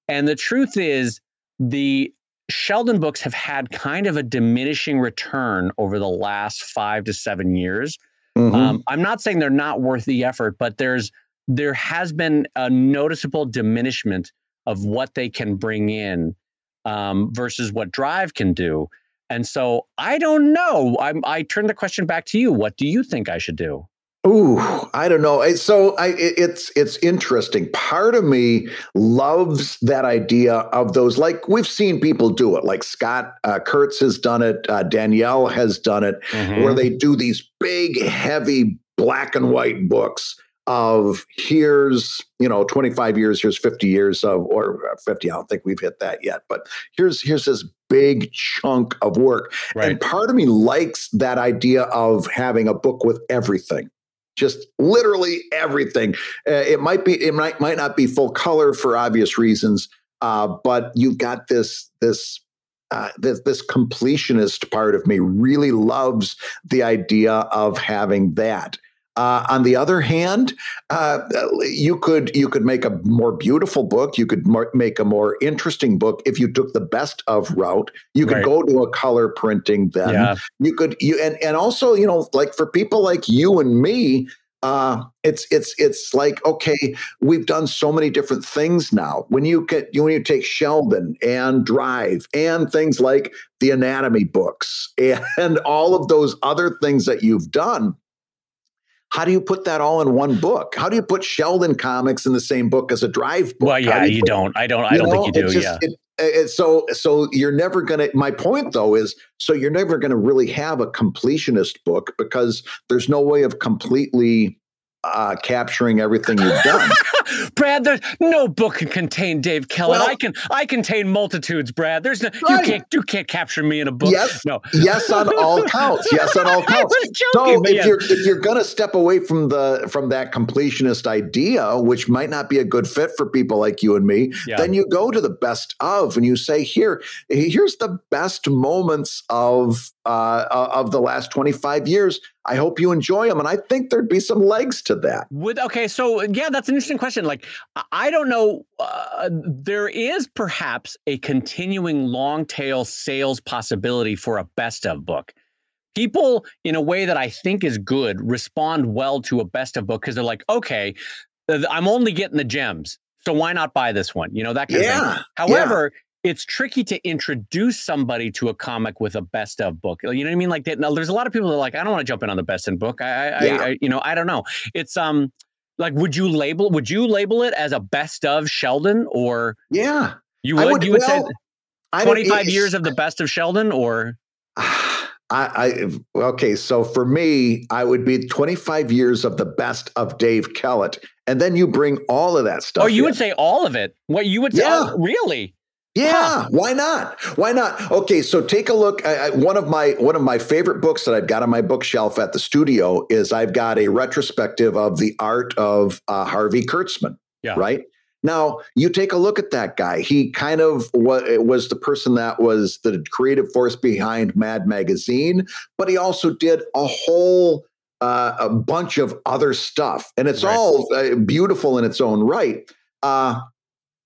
Speaker 1: and the truth is the sheldon books have had kind of a diminishing return over the last five to seven years mm-hmm. um, i'm not saying they're not worth the effort but there's there has been a noticeable diminishment of what they can bring in um, versus what drive can do and so I don't know. I, I turn the question back to you. What do you think I should do?
Speaker 2: Ooh, I don't know. So I, it's it's interesting. Part of me loves that idea of those. Like we've seen people do it. Like Scott uh, Kurtz has done it. Uh, Danielle has done it, mm-hmm. where they do these big, heavy black and white books of here's you know 25 years here's 50 years of or 50 i don't think we've hit that yet but here's here's this big chunk of work right. and part of me likes that idea of having a book with everything just literally everything uh, it might be it might might not be full color for obvious reasons Uh, but you've got this this uh, this, this completionist part of me really loves the idea of having that. Uh, on the other hand, uh, you could you could make a more beautiful book. You could more, make a more interesting book if you took the best of route. You could right. go to a color printing. Then yeah. you could you and and also you know like for people like you and me, uh, it's it's it's like okay, we've done so many different things now. When you get when you take Sheldon and Drive and things like the anatomy books and all of those other things that you've done, how do you put that all in one book? How do you put Sheldon comics in the same book as a Drive book?
Speaker 1: Well, yeah, you, you don't. I don't. I don't know, think you do. Just, yeah. It,
Speaker 2: it, so, so you're never going to. My point, though, is so you're never going to really have a completionist book because there's no way of completely uh, capturing everything you've done.
Speaker 1: Brad, there's no book can contain Dave Kellett. Well, I can I contain multitudes, Brad. There's no, right. you can't you can't capture me in a book.
Speaker 2: Yes,
Speaker 1: no.
Speaker 2: yes on all counts. Yes on all counts. so if you're if you're gonna step away from the from that completionist idea, which might not be a good fit for people like you and me, yeah. then you go to the best of and you say, here, here's the best moments of uh, of the last 25 years. I hope you enjoy them. And I think there'd be some legs to that.
Speaker 1: Would okay, so yeah, that's an interesting question. Like, I don't know. Uh, there is perhaps a continuing long tail sales possibility for a best of book. People, in a way that I think is good, respond well to a best of book because they're like, okay, I'm only getting the gems. So why not buy this one? You know, that kind yeah. of thing. However, yeah it's tricky to introduce somebody to a comic with a best of book. You know what I mean? Like now, there's a lot of people that are like, I don't want to jump in on the best in book. I, I, yeah. I, you know, I don't know. It's um, like, would you label? Would you label it as a best of Sheldon or?
Speaker 2: Yeah,
Speaker 1: you would. would you would well, say 25 years of the best of Sheldon or?
Speaker 2: I, I okay, so for me, I would be 25 years of the best of Dave Kellett, and then you bring all of that stuff.
Speaker 1: Oh, you in. would say all of it? What you would say? Yeah. Oh, really?
Speaker 2: Yeah, huh. why not? Why not? Okay, so take a look. I, I, one of my one of my favorite books that I've got on my bookshelf at the studio is I've got a retrospective of the art of uh, Harvey Kurtzman. Yeah. Right now, you take a look at that guy. He kind of was, was the person that was the creative force behind Mad Magazine, but he also did a whole uh, a bunch of other stuff, and it's right. all uh, beautiful in its own right. Uh,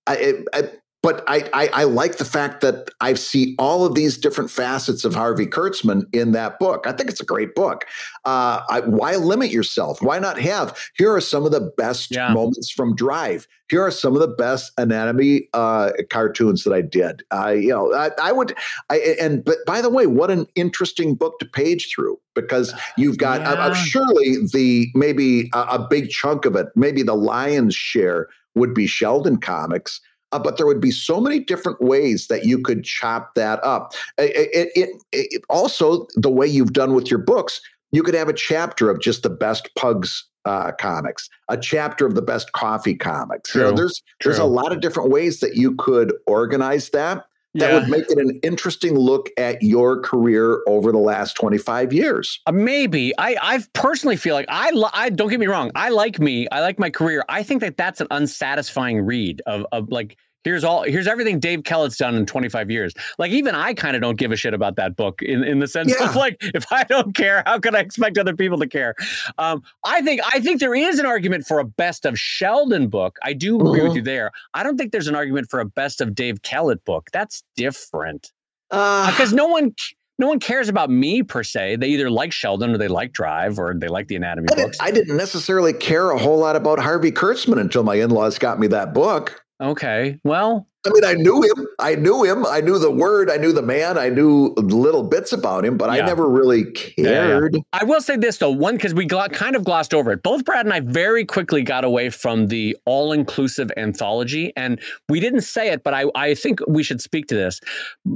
Speaker 2: I, I, but I, I, I like the fact that I see all of these different facets of Harvey Kurtzman in that book. I think it's a great book. Uh, I, why limit yourself? Why not have? Here are some of the best yeah. moments from Drive. Here are some of the best anatomy uh, cartoons that I did. I, you know, I, I would. I and but by the way, what an interesting book to page through because you've got yeah. uh, surely the maybe a, a big chunk of it, maybe the lion's share would be Sheldon comics uh, but there would be so many different ways that you could chop that up. It, it, it, also, the way you've done with your books, you could have a chapter of just the best pugs uh, comics, a chapter of the best coffee comics. True, you know, there's true. there's a lot of different ways that you could organize that. That yeah. would make it an interesting look at your career over the last 25 years.
Speaker 1: Uh, maybe. I I personally feel like I I don't get me wrong. I like me. I like my career. I think that that's an unsatisfying read of of like here's all here's everything Dave Kellett's done in 25 years. Like even I kind of don't give a shit about that book in, in the sense yeah. of like if I don't care, how can I expect other people to care? Um, I think I think there is an argument for a best of Sheldon book. I do agree mm-hmm. with you there. I don't think there's an argument for a best of Dave Kellett book. That's different. Because uh, no one no one cares about me per se. They either like Sheldon or they like Drive or they like the anatomy
Speaker 2: I
Speaker 1: books.
Speaker 2: Didn't, I didn't necessarily care a whole lot about Harvey Kurtzman until my in-laws got me that book.
Speaker 1: Okay. Well,
Speaker 2: I mean, I knew him. I knew him. I knew the word. I knew the man. I knew little bits about him, but yeah. I never really cared. Yeah, yeah.
Speaker 1: I will say this though, one because we kind of glossed over it. Both Brad and I very quickly got away from the all-inclusive anthology, and we didn't say it, but I, I think we should speak to this.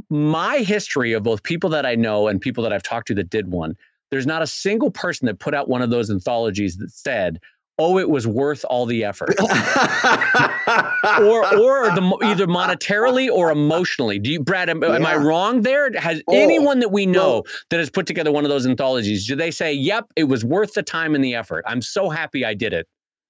Speaker 1: My history of both people that I know and people that I've talked to that did one. There's not a single person that put out one of those anthologies that said, oh, it was worth all the effort, or or the, either monetarily or emotionally. Do you, Brad? Am, yeah. am I wrong there? Has oh, anyone that we know well, that has put together one of those anthologies? Do they say, "Yep, it was worth the time and the effort"? I'm so happy I did it.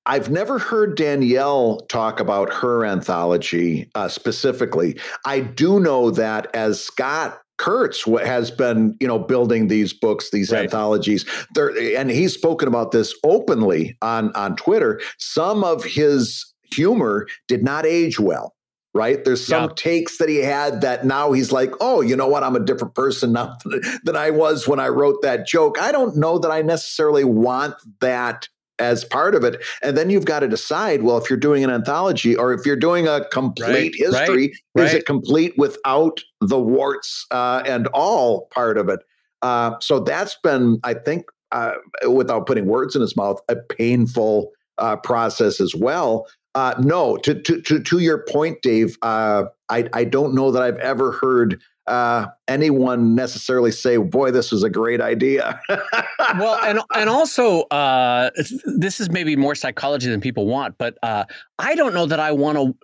Speaker 2: I've never heard Danielle talk about her anthology uh, specifically. I do know that as Scott Kurtz has been, you know, building these books, these right. anthologies. There, and he's spoken about this openly on on Twitter. Some of his humor did not age well. Right. There's some yeah. takes that he had that now he's like, oh, you know what? I'm a different person now than I was when I wrote that joke. I don't know that I necessarily want that as part of it. And then you've got to decide well, if you're doing an anthology or if you're doing a complete right, history, right, is right. it complete without the warts uh, and all part of it? Uh, so that's been, I think, uh, without putting words in his mouth, a painful uh, process as well. Uh, no, to, to, to, to your point, Dave, uh, I, I don't know that I've ever heard uh, anyone necessarily say, "Boy, this was a great idea."
Speaker 1: well, and and also, uh, this is maybe more psychology than people want, but uh, I don't know that I want to.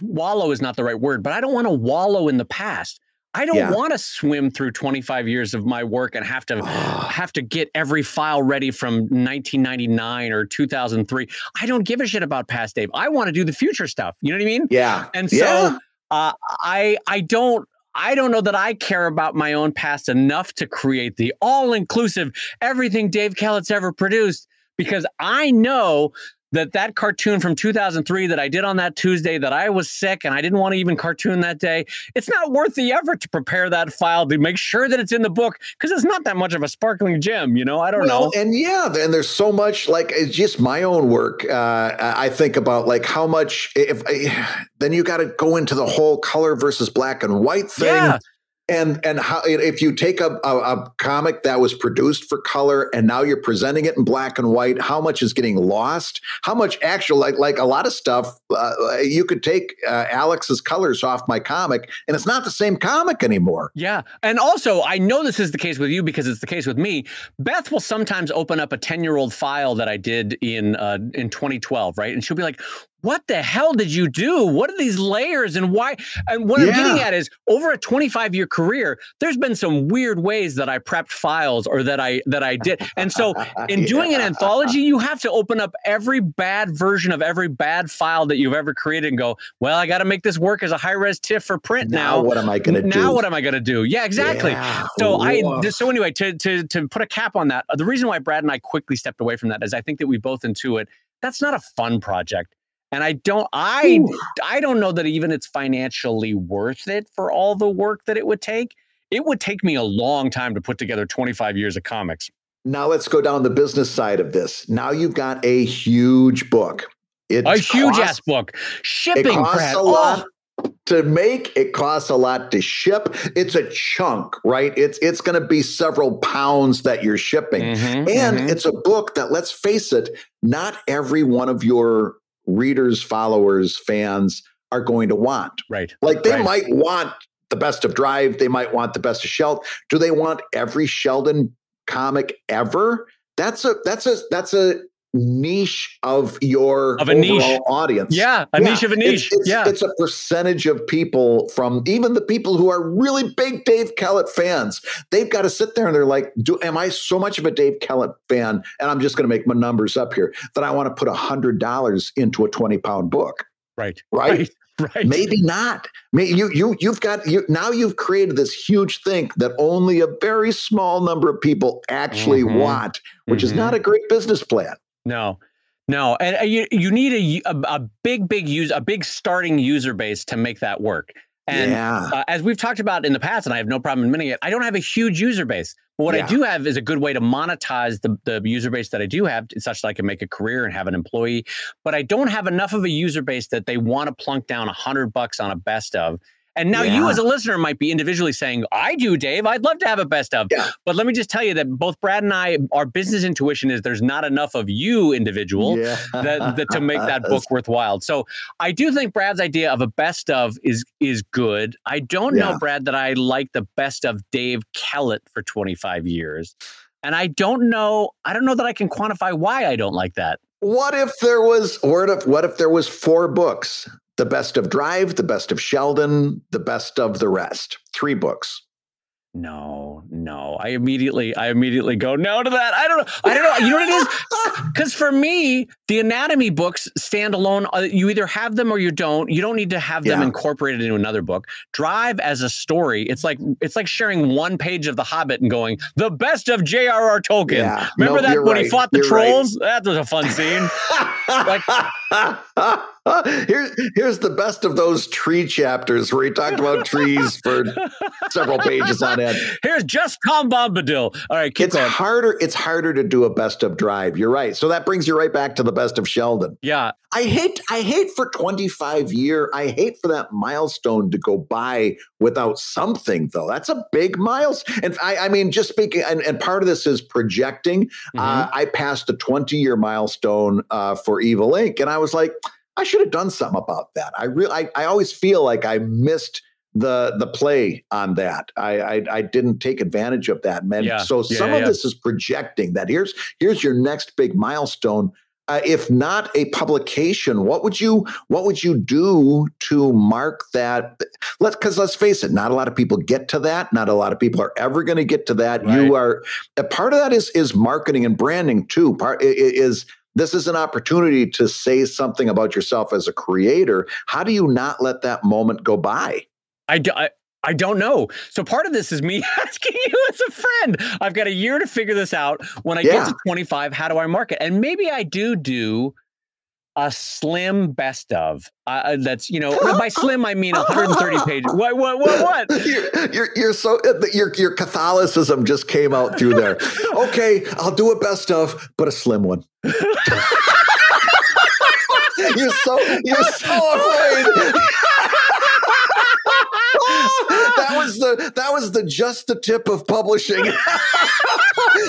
Speaker 1: Wallow is not the right word, but I don't want to wallow in the past. I don't yeah. want to swim through 25 years of my work and have to have to get every file ready from 1999 or 2003. I don't give a shit about past Dave. I want to do the future stuff. You know what I mean?
Speaker 2: Yeah.
Speaker 1: And so
Speaker 2: yeah.
Speaker 1: Uh, I I don't I don't know that I care about my own past enough to create the all inclusive everything Dave Kellett's ever produced because I know that that cartoon from 2003 that I did on that Tuesday that I was sick and I didn't want to even cartoon that day, it's not worth the effort to prepare that file to make sure that it's in the book because it's not that much of a sparkling gem, you know. I don't well,
Speaker 2: know. And yeah, and there's so much like it's just my own work. Uh, I think about like how much if then you got to go into the whole color versus black and white thing. Yeah and and how if you take a, a, a, comic that was produced for color and now you're presenting it in black and white how much is getting lost? How much actual like like a lot of stuff uh, you could take uh, alex's colors off my comic and it's not the same comic anymore.
Speaker 1: Yeah. And also i know this is the case with you because it's the case with me. Beth will sometimes open up a 10 year old file that i did in uh, in 2012 right? And she'll be like what the hell did you do? What are these layers and why? And what yeah. I'm getting at is over a 25 year career, there's been some weird ways that I prepped files or that I that I did. And so in yeah. doing an anthology, you have to open up every bad version of every bad file that you've ever created and go, well, I got to make this work as a high res TIFF for print now.
Speaker 2: now. What am I going to do?
Speaker 1: Now what am I going to do? Yeah, exactly. Yeah. So I so anyway, to to to put a cap on that, the reason why Brad and I quickly stepped away from that is I think that we both intuit that's not a fun project and I don't I Ooh. I don't know that even it's financially worth it for all the work that it would take. It would take me a long time to put together 25 years of comics.
Speaker 2: Now let's go down the business side of this. Now you've got a huge book.
Speaker 1: It's a huge ass book. Shipping, it costs Brad. a lot
Speaker 2: oh. to make. It costs a lot to ship. It's a chunk, right? It's it's going to be several pounds that you're shipping, mm-hmm, and mm-hmm. it's a book that, let's face it, not every one of your readers, followers, fans are going to want.
Speaker 1: Right.
Speaker 2: Like they
Speaker 1: right.
Speaker 2: might want the best of Drive, they might want the best of Sheldon. Do they want every Sheldon comic ever? That's a that's a that's a niche of your
Speaker 1: of a niche
Speaker 2: audience.
Speaker 1: Yeah, a yeah. niche of a niche.
Speaker 2: It's, it's,
Speaker 1: yeah,
Speaker 2: it's a percentage of people from even the people who are really big Dave Kellett fans. They've got to sit there and they're like, "Do am I so much of a Dave Kellett fan?" And I'm just going to make my numbers up here that I want to put a hundred dollars into a twenty pound book.
Speaker 1: Right.
Speaker 2: Right.
Speaker 1: right. Right.
Speaker 2: Maybe not. Maybe you you you've got you now you've created this huge thing that only a very small number of people actually mm-hmm. want, which mm-hmm. is not a great business plan.
Speaker 1: No, no, and uh, you you need a, a, a big big use a big starting user base to make that work. And yeah. uh, as we've talked about in the past, and I have no problem admitting it, I don't have a huge user base. But what yeah. I do have is a good way to monetize the, the user base that I do have, such that I can make a career and have an employee. But I don't have enough of a user base that they want to plunk down a hundred bucks on a best of and now yeah. you as a listener might be individually saying, I do, Dave. I'd love to have a best of. Yeah. But let me just tell you that both Brad and I, our business intuition is there's not enough of you, individual, yeah. that, that, to make that book worthwhile. So I do think Brad's idea of a best of is is good. I don't know, Brad, that I like the best of Dave Kellett for 25 years. And I don't know, I don't know that I can quantify why I don't like that.
Speaker 2: What if there was what if what if there was four books the best of Drive, the best of Sheldon, the best of the rest. Three books.
Speaker 1: No, no. I immediately, I immediately go no to that. I don't know. I don't know. You know what it is? Because for me, the anatomy books stand alone. Uh, you either have them or you don't. You don't need to have them
Speaker 2: Yeah.
Speaker 1: incorporated into another book. Drive as a story. It's like it's like sharing one page of The Hobbit and going the best of J.R.R. Tolkien.
Speaker 2: Yeah.
Speaker 1: Remember
Speaker 2: No,
Speaker 1: that when he fought the
Speaker 2: You're right.
Speaker 1: trolls? That was a fun scene.
Speaker 2: here's here's the best of those tree chapters where he talked about trees for several pages on end.
Speaker 1: Here's just Tom Bombadil. All right, keep
Speaker 2: It's
Speaker 1: going.
Speaker 2: harder. It's harder to do a best of drive. You're right. So that brings you right back to the best of Sheldon.
Speaker 1: Yeah,
Speaker 2: I hate. I hate for 25 year. I hate for that milestone to go by without something though. That's a big milestone. And I, I mean, just speaking, and, and part of this is projecting. Uh, I passed the 20 year milestone uh, for Evil Inc. And I was like, I should have done something about that. I really, I, I always feel like I missed the the play on that. I I, I didn't take advantage of that, man.
Speaker 1: Yeah,
Speaker 2: So some
Speaker 1: yeah.
Speaker 2: of this is projecting that here's here's your next big milestone. Uh, if not a publication, what would you what would you do to mark that? Let's because let's face it, not a lot of people get to that. Not a lot of people are ever going to get to that.
Speaker 1: Right.
Speaker 2: You are a part of that is is marketing and branding too. Part is this is an opportunity to say something about yourself as a creator. How do you not let that moment go by?
Speaker 1: I, do, I, I don't know. So part of this is me asking you as a friend. I've got a year to figure this out. When I
Speaker 2: Yeah.
Speaker 1: get to 25, how do I market? And maybe I do do a slim best of. Uh, that's you know by slim I mean 130 pages. What what what what?
Speaker 2: You're, you're, you're so your your Catholicism just came out through there. Okay, I'll do a best of, but a slim one. you're so you're so afraid. that was the that was the just the tip of publishing.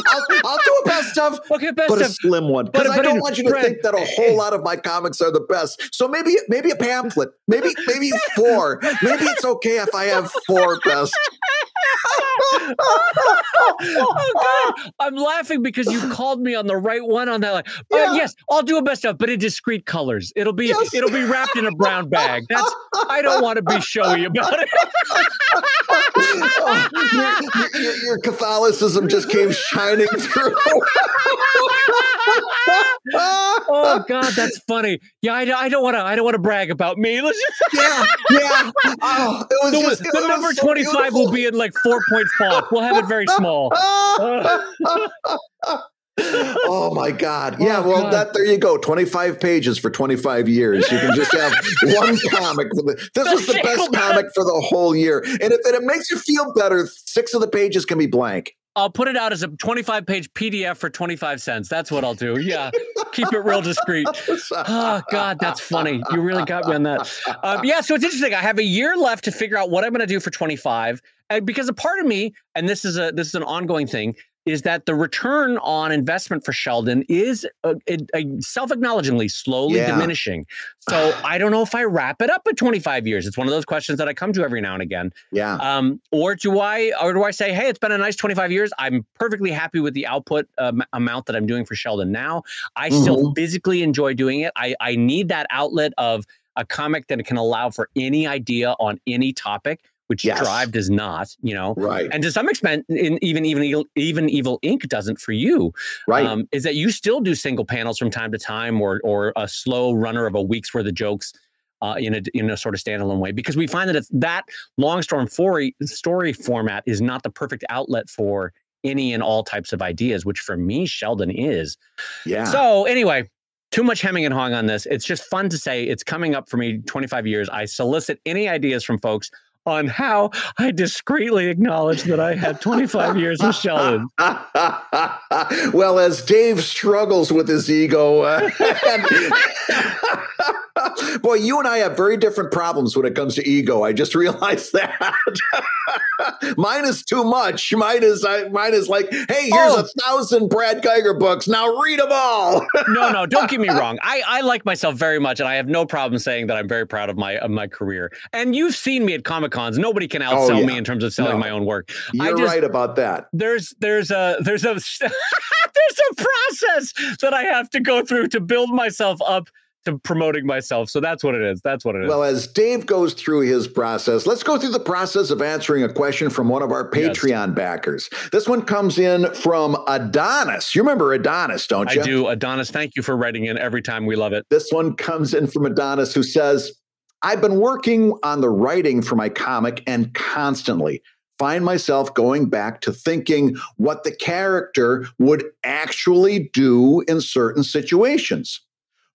Speaker 2: I'll, I'll do a best of,
Speaker 1: Okay, best
Speaker 2: but a slim one because
Speaker 1: but-
Speaker 2: I
Speaker 1: but
Speaker 2: don't want you to think that a whole lot of my comics are the best. So maybe maybe a pamphlet, maybe maybe four. Maybe it's okay if I have four best.
Speaker 1: oh God, I'm laughing because you called me on the right one on that. Like, uh,
Speaker 2: Yeah.
Speaker 1: yes, I'll do a best of, but in discreet colors. It'll be
Speaker 2: Yes.
Speaker 1: it'll be wrapped in a brown bag. That's I don't want to be showy about it.
Speaker 2: Oh, your, your- your Catholicism just came shining through.
Speaker 1: oh God, that's funny. Yeah, I, I don't want to. I don't want to brag about me. Let's just,
Speaker 2: yeah, yeah. Oh, it was
Speaker 1: the,
Speaker 2: just
Speaker 1: the
Speaker 2: it was
Speaker 1: number
Speaker 2: so
Speaker 1: twenty five will be in like four point font. We'll have it very small.
Speaker 2: oh my God! Yeah,
Speaker 1: Oh,
Speaker 2: well,
Speaker 1: God.
Speaker 2: that there you go. Twenty-five pages for twenty-five years. You can just have one comic. For the, this was the best comic for the whole year, and if it makes you feel better, six of the pages can be blank.
Speaker 1: I'll put it out as a twenty five page PDF for twenty five cents. That's what I'll do. Yeah, keep it real discreet. Oh God, that's funny. You really got me on that. Um, yeah, so it's interesting. I have a year left to figure out what I'm going to do for 25, and because a part of me, and this is a this is an ongoing thing, is that the return on investment for Sheldon is uh, a, a self-acknowledgingly slowly
Speaker 2: Yeah.
Speaker 1: diminishing. So I don't know if I wrap it up at 25 years. It's one of those questions that I come to every now and again.
Speaker 2: Yeah,
Speaker 1: Um, or do I, or do I say, hey, it's been a nice 25 years. I'm perfectly happy with the output um, amount that I'm doing for Sheldon now. I still
Speaker 2: Mm-hmm.
Speaker 1: physically enjoy doing it. I, I need that outlet of a comic that can allow for any idea on any topic, which
Speaker 2: Yes.
Speaker 1: Drive does not, you know.
Speaker 2: right,
Speaker 1: And to some extent, in, even even Evil- even Evil Inc doesn't for you.
Speaker 2: right.
Speaker 1: Um, is that you still do single panels from time to time, or or a slow runner of a week's worth of jokes uh, in a in a sort of standalone way? Because we find that it's that long storm story story format is not the perfect outlet for any and all types of ideas, which for me Sheldon is.
Speaker 2: yeah.
Speaker 1: So anyway. Too much hemming and hawing on this. It's just fun to say it's coming up for me 25 years. I solicit any ideas from folks on how I discreetly acknowledge that I had 25 years with Sheldon.
Speaker 2: well, as Dave struggles with his ego, uh, boy, you and I have very different problems when it comes to ego. I just realized that. mine is too much. Mine is I, mine is like, hey, here's
Speaker 1: Oh.
Speaker 2: a thousand Brad Guigar books. Now read them all.
Speaker 1: no, no, don't get me wrong. I, I like myself very much, and I have no problem saying that I'm very proud of my of my career. And you've seen me at Comic Cons. Nobody can oh, outsell
Speaker 2: Oh, yeah.
Speaker 1: me in terms of selling
Speaker 2: No.
Speaker 1: my own work. I
Speaker 2: You're
Speaker 1: just-
Speaker 2: right about that.
Speaker 1: There's there's a there's a there's a process that I have to go through to build myself up to promoting myself. So that's what it is. That's what it is.
Speaker 2: Well, as Dave goes through his process, let's go through the process of answering a question from one of our Patreon yes. backers. This one comes in from Adonis. You remember Adonis, don't you?
Speaker 1: I do. Adonis, thank you for writing in every time. We love it.
Speaker 2: This one comes in from Adonis who says, I've been working on the writing for my comic and constantly find myself going back to thinking what the character would actually do in certain situations.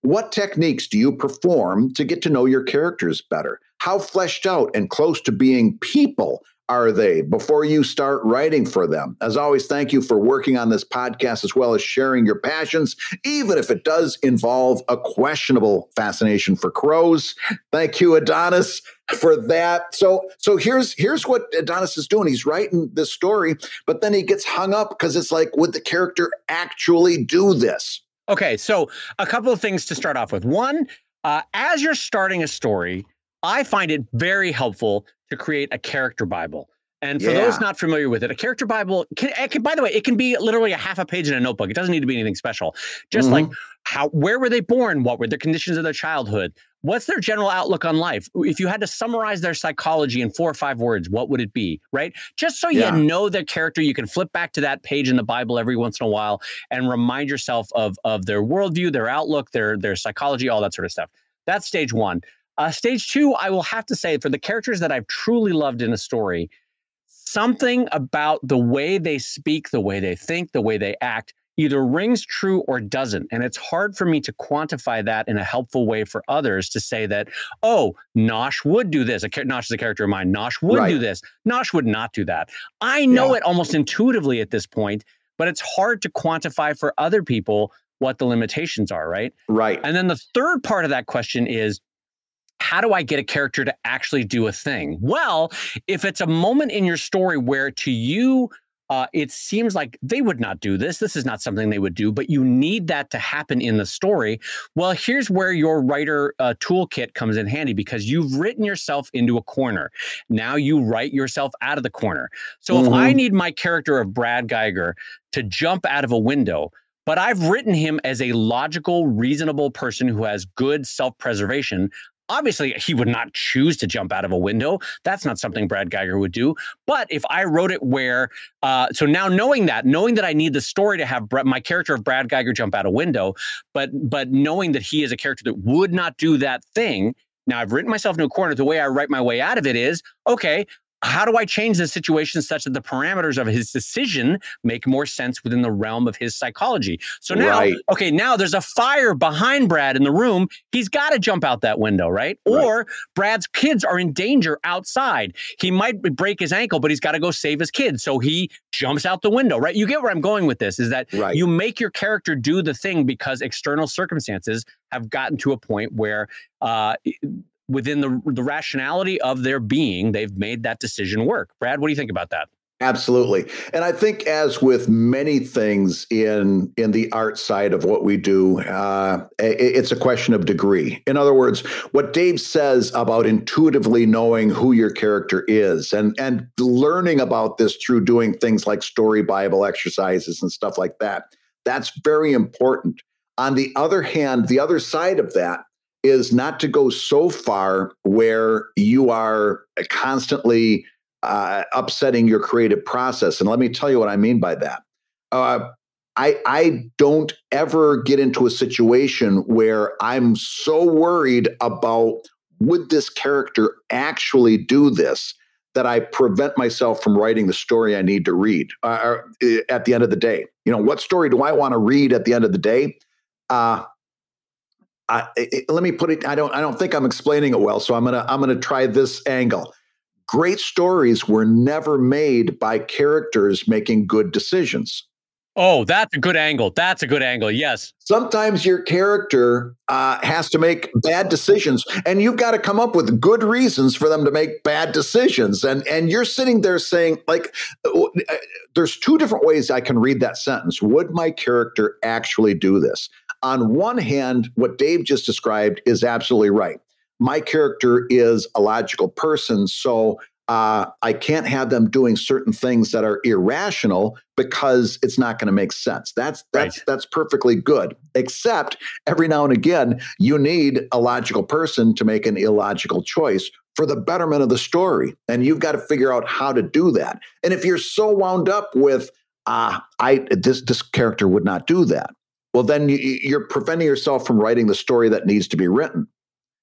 Speaker 2: What techniques do you perform to get to know your characters better? How fleshed out and close to being people are they before you start writing for them? As always, thank you for working on this podcast as well as sharing your passions, even if it does involve a questionable fascination for crows. Thank you, Adonis, for that. So, so here's here's what Adonis is doing. He's writing this story, but then he gets hung up because it's like, would the character actually do this?
Speaker 1: Okay, so a couple of things to start off with. One, uh, as you're starting a story, I find it very helpful to create a character Bible. And for yeah. those not familiar with it, a character Bible can, can, by the way, it can be literally a half a page in a notebook. It doesn't need to be anything special. Just mm-hmm. like how, where were they born? What were the conditions of their childhood? What's their general outlook on life? If you had to summarize their psychology in four or five words, what would it be? Right? Just so yeah. you know their character, you can flip back to that page in the Bible every once in a while and remind yourself of of their worldview, their outlook, their their psychology, all that sort of stuff. That's stage one. Uh, stage two, I will have to say, for the characters that I've truly loved in a story, something about the way they speak, the way they think, the way they act either rings true or doesn't. And it's hard for me to quantify that in a helpful way for others to say that, oh, Nosh would do this. Nosh is a character of mine. Nosh would right. do this. Nosh would not do that. I know yeah. it almost intuitively at this point, but it's hard to quantify for other people what the limitations are, right?
Speaker 2: Right.
Speaker 1: And then the third part of that question is how do I get a character to actually do a thing? Well, if it's a moment in your story where to you, uh, it seems like they would not do this. This is not something they would do, but you need that to happen in the story. Well, here's where your writer uh, toolkit comes in handy because you've written yourself into a corner. Now you write yourself out of the corner. So mm-hmm. if I mm-hmm. need my character of Brad Guigar to jump out of a window, but I've written him as a logical, reasonable person who has good self preservation obviously he would not choose to jump out of a window that's not something brad Guigar would do but if i wrote it where uh, so now knowing that knowing that i need the story to have my character of brad Guigar jump out a window but but knowing that he is a character that would not do that thing now I've written myself into a corner. The way I write my way out of it is okay how do I change the situation such that the parameters of his decision make more sense within the realm of his psychology? So now, right. okay, now there's a fire behind Brad in the room. He's got to jump out that window, right? right? Or Brad's kids are in danger outside. He might break his ankle, but he's got to go save his kids. So he jumps out the window, right? You get where I'm going with this is that right. you make your character do the thing because external circumstances have gotten to a point where uh, within the the rationality of their being, they've made that decision work. Brad, what do you think about that?
Speaker 2: Absolutely. And I think as with many things in in the art side of what we do, uh, it's a question of degree. In other words, what Dave says about intuitively knowing who your character is and and learning about this through doing things like story bible exercises and stuff like that, that's very important. On the other hand, the other side of that is not to go so far where you are constantly uh, upsetting your creative process. And let me tell you what I mean by that. Uh, I, I don't ever get into a situation where I'm so worried about would this character actually do this that I prevent myself from writing the story I need to read uh, uh at the end of the day. You know, what story do I want to read at the end of the day? Uh, I, it, let me put it. I don't. I don't think I'm explaining it well. So I'm gonna. I'm gonna try this angle. Great stories were never made by characters making good decisions.
Speaker 1: Oh, that's a good angle. That's a good angle. Yes.
Speaker 2: Sometimes your character uh, has to make bad decisions, and you've got to come up with good reasons for them to make bad decisions. And and you're sitting there saying, like, uh, there's two different ways I can read that sentence. Would my character actually do this? On one hand, what Dave just described is absolutely right. My character is a logical person, so uh, I can't have them doing certain things that are irrational because it's not going to make sense. That's that's right. that's perfectly good. Except every now and again, you need a logical person to make an illogical choice for the betterment of the story, and you've got to figure out how to do that. And if you're so wound up with, uh, I this this character would not do that, well, then you, you're preventing yourself from writing the story that needs to be written.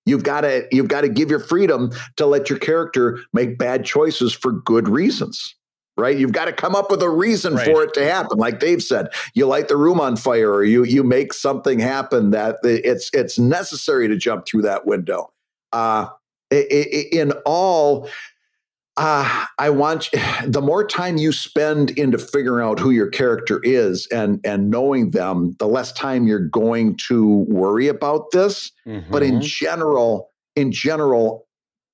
Speaker 2: You've got to you've got to give your freedom to let your character make bad choices for good reasons. Right? You've got to come up with a reason right. for it to happen. Like Dave said, you light the room on fire or you you make something happen that it's it's necessary to jump through that window. Uh, in all uh, I want the more time you spend into figuring out who your character is and and knowing them, the less time you're going to worry about this. Mm-hmm. But in mm-hmm. general, in general,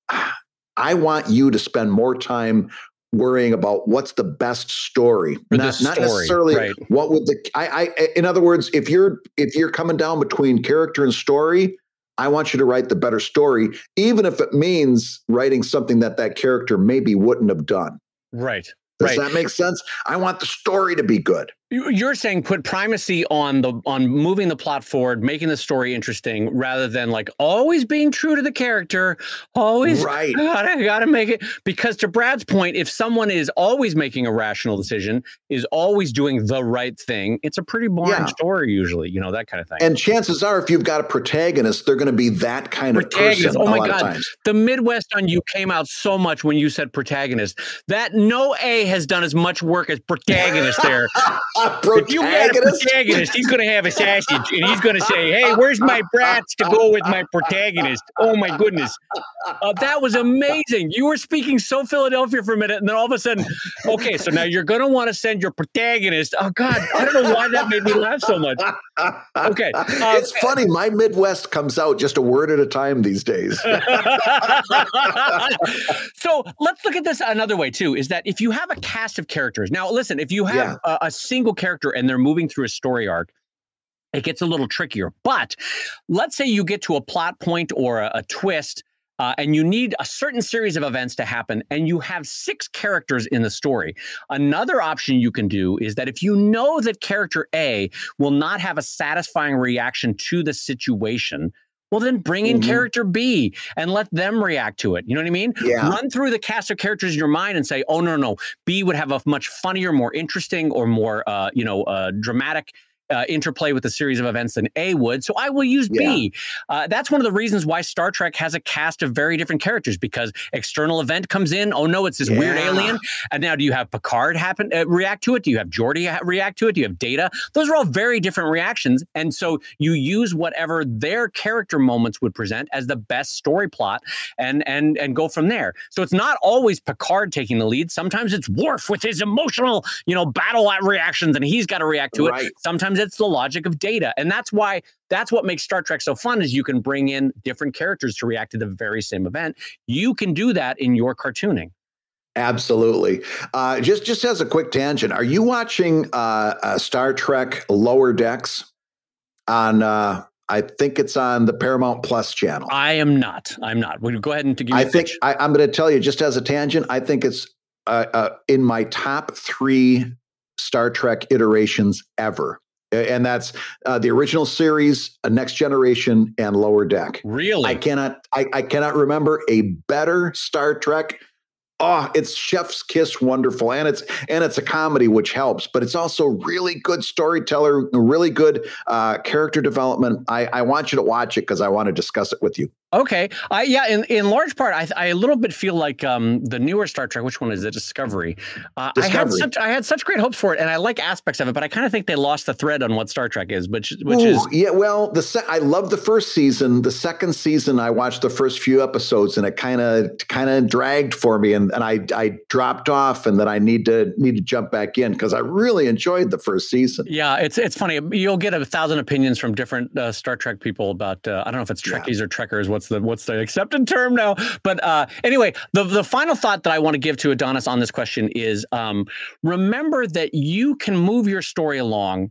Speaker 2: I want you to spend more time worrying about what's the best story,
Speaker 1: not, story,
Speaker 2: not necessarily
Speaker 1: right.
Speaker 2: what would the I, I. In other words, if you're if you're coming down between character and story, I want you to write the better story, even if it means writing something that that character maybe wouldn't have done.
Speaker 1: Right.
Speaker 2: Does
Speaker 1: right.
Speaker 2: that make sense? I want the story to be good.
Speaker 1: You're saying put primacy on the on moving the plot forward, making the story interesting, rather than like always being true to the character. Always
Speaker 2: right.
Speaker 1: Gotta, gotta make it because to Brad's point, if someone is always making a rational decision, is always doing the right thing, it's a pretty boring yeah. story usually. You know that kind of thing.
Speaker 2: And chances are, if you've got a protagonist, they're going to be that kind of person.
Speaker 1: Oh my god, the Midwest on you came out so much when you said protagonist. That no A has done as much work as protagonist there.
Speaker 2: If you get a
Speaker 1: protagonist, he's going to have a sausage and he's going to say, Hey, where's my brats to go with my protagonist? Oh, my goodness. Uh, that was amazing. You were speaking so Philadelphia for a minute, and then all of a sudden, okay, so now you're going to want to send your protagonist. Oh, God, I don't know why that made me laugh so much. Okay. Uh,
Speaker 2: it's funny. My Midwest comes out just a word at a time these days.
Speaker 1: so let's look at this another way, too, is that if you have a cast of characters, now listen, if you have yeah. a, a single character and they're moving through a story arc, it gets a little trickier. But let's say you get to a plot point or a, a twist. Uh, and you need a certain series of events to happen, and you have six characters in the story. Another option you can do is that if you know that character A will not have a satisfying reaction to the situation, well, then bring in mm-hmm. character B and let them react to it. You know what I mean?
Speaker 2: Yeah.
Speaker 1: Run through the cast of characters in your mind and say, oh, no, no, no. B would have a much funnier, more interesting, or more, uh, you know, uh, dramatic uh, interplay with a series of events than A would. So I will use yeah. B. Uh, that's one of the reasons why Star Trek has a cast of very different characters because external event comes in. Oh no, it's this yeah. weird alien. And now do you have Picard happen uh, react to it? Do you have Geordi ha- react to it? Do you have Data? Those are all very different reactions. And so you use whatever their character moments would present as the best story plot and and and go from there. So it's not always Picard taking the lead. Sometimes it's Worf with his emotional, you know, battle reactions and he's got to react to right. it. Sometimes sometimes it's the logic of data. And that's why that's what makes Star Trek so fun is you can bring in different characters to react to the very same event. You can do that in your cartooning.
Speaker 2: Absolutely. Uh, just just as a quick tangent, are you watching uh, uh, Star Trek Lower Decks on? Uh, I think it's on the Paramount Plus channel.
Speaker 1: I am not. I'm not. You go ahead and to give?
Speaker 2: I think I, am going to tell you just as a tangent. I think it's uh, uh, in my top three Star Trek iterations ever and that's uh, the original series, a Next Generation, and Lower Deck.
Speaker 1: Really,
Speaker 2: I cannot, I, I cannot remember a better Star Trek. Oh it's chef's kiss wonderful and it's and it's a comedy which helps but it's also really good storyteller really good uh, character development. I, I want you to watch it because i want to discuss it with you
Speaker 1: Okay. I yeah, in, in large part, I, I a little bit feel like um, the newer Star Trek. Which one is it? Discovery. Uh, Discovery. I had such I had such great hopes for it, and I like aspects of it, but I kind of think they lost the thread on what Star Trek is, which which Ooh, is
Speaker 2: yeah. Well, the se- I love the first season. The second season, I watched the first few episodes, and it kind of kind of dragged for me, and, and I I dropped off, and then I need to need to jump back in because I really enjoyed the first season.
Speaker 1: Yeah, it's it's funny. You'll get a thousand opinions from different uh, Star Trek people about uh, I don't know if it's Trekkies yeah. or Trekkers. What's the what's the accepted term now? But uh, anyway, the the final thought that I want to give to Adonis on this question is um, remember that you can move your story along.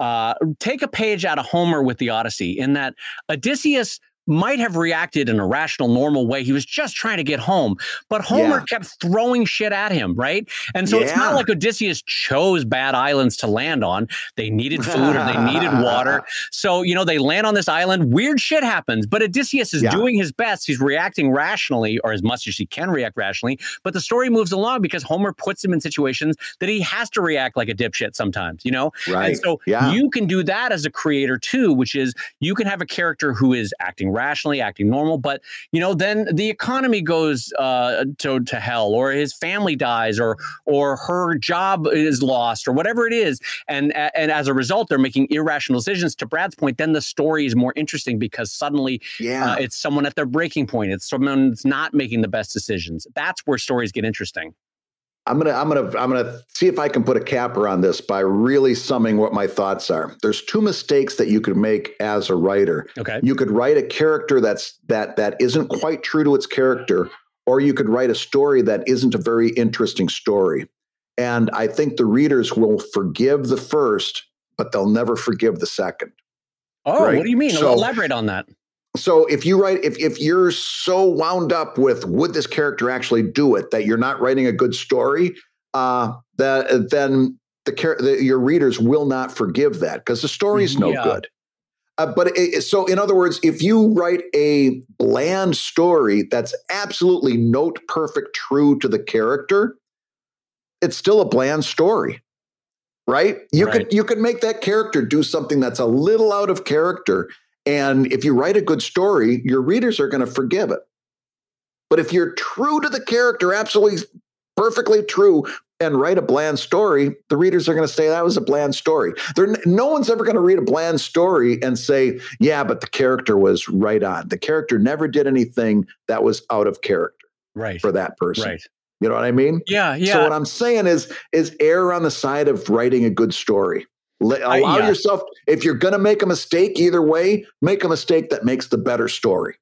Speaker 1: Uh, take a page out of Homer with the Odyssey, in that Odysseus might have reacted in a rational, normal way. He was just trying to get home, but Homer yeah. kept throwing shit at him, right? And so yeah. it's not like Odysseus chose bad islands to land on. They needed food or they needed water. So, you know, they land on this island, weird shit happens, but Odysseus is yeah. doing his best. He's reacting rationally or as much as he can react rationally, but the story moves along because Homer puts him in situations that he has to react like a dipshit sometimes, you know?
Speaker 2: Right.
Speaker 1: And so you can do that as a creator too, which is you can have a character who is acting rationally, acting normal, but you know, then the economy goes uh, to to hell, or his family dies, or or her job is lost, or whatever it is, and and as a result, they're making irrational decisions. To Brad's point, then the story is more interesting because suddenly, yeah, uh, it's someone at their breaking point. It's someone that's not making the best decisions. That's where stories get interesting.
Speaker 2: I'm gonna I'm gonna I'm gonna see if I can put a capper on this by really summing what my thoughts are. There's two mistakes that you could make as a writer.
Speaker 1: Okay.
Speaker 2: You could write a character that's that that isn't quite true to its character, or you could write a story that isn't a very interesting story. And I think the readers will forgive the first, but they'll never forgive the second.
Speaker 1: Oh, right? what do you mean? So, Elaborate on that
Speaker 2: so if you write if if you're so wound up with would this character actually do it that you're not writing a good story uh that then the, the your readers will not forgive that because the story's no yeah. good uh, but it, so in other words if you write a bland story that's absolutely note perfect true to the character it's still a bland story right you right. could you could make that character do something that's a little out of character and if you write a good story, your readers are going to forgive it. But if you're true to the character, absolutely perfectly true, and write a bland story, the readers are going to say that was a bland story. They're, no one's ever going to read a bland story and say, yeah, but the character was right on. The character never did anything that was out of character
Speaker 1: right.
Speaker 2: for that person.
Speaker 1: Right.
Speaker 2: You know what I mean?
Speaker 1: Yeah, yeah.
Speaker 2: So what I'm saying is is err on the side of writing a good story. Let, allow I, yeah. yourself, if you're going to make a mistake either way, make a mistake that makes the better story.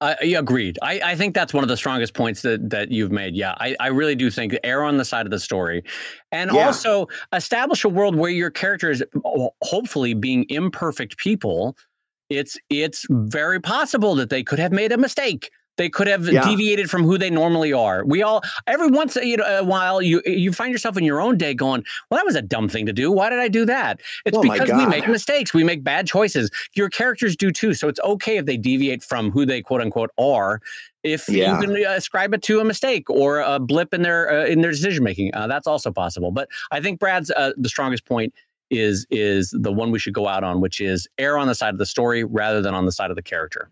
Speaker 1: Uh, agreed. I, I, think that's one of the strongest points that, that you've made. Yeah, I, I really do think err on the side of the story, and yeah. also establish a world where your characters, hopefully, being imperfect people, it's it's very possible that they could have made a mistake. They could have yeah. deviated from who they normally are. We all every once you know, a while you you find yourself in your own day going, "Well, that was a dumb thing to do. Why did I do that?" It's oh because we make mistakes. We make bad choices. Your characters do too. So it's okay if they deviate from who they quote unquote are. If yeah. you can ascribe it to a mistake or a blip in their uh, in their decision making, uh, that's also possible. But I think Brad's uh, the strongest point is is the one we should go out on, which is err on the side of the story rather than on the side of the character.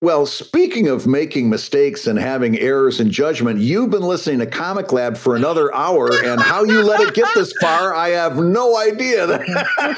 Speaker 2: Well, speaking of making mistakes and having errors in judgment, you've been listening to Comic Lab for another hour, and how you let it get this far, I have no idea.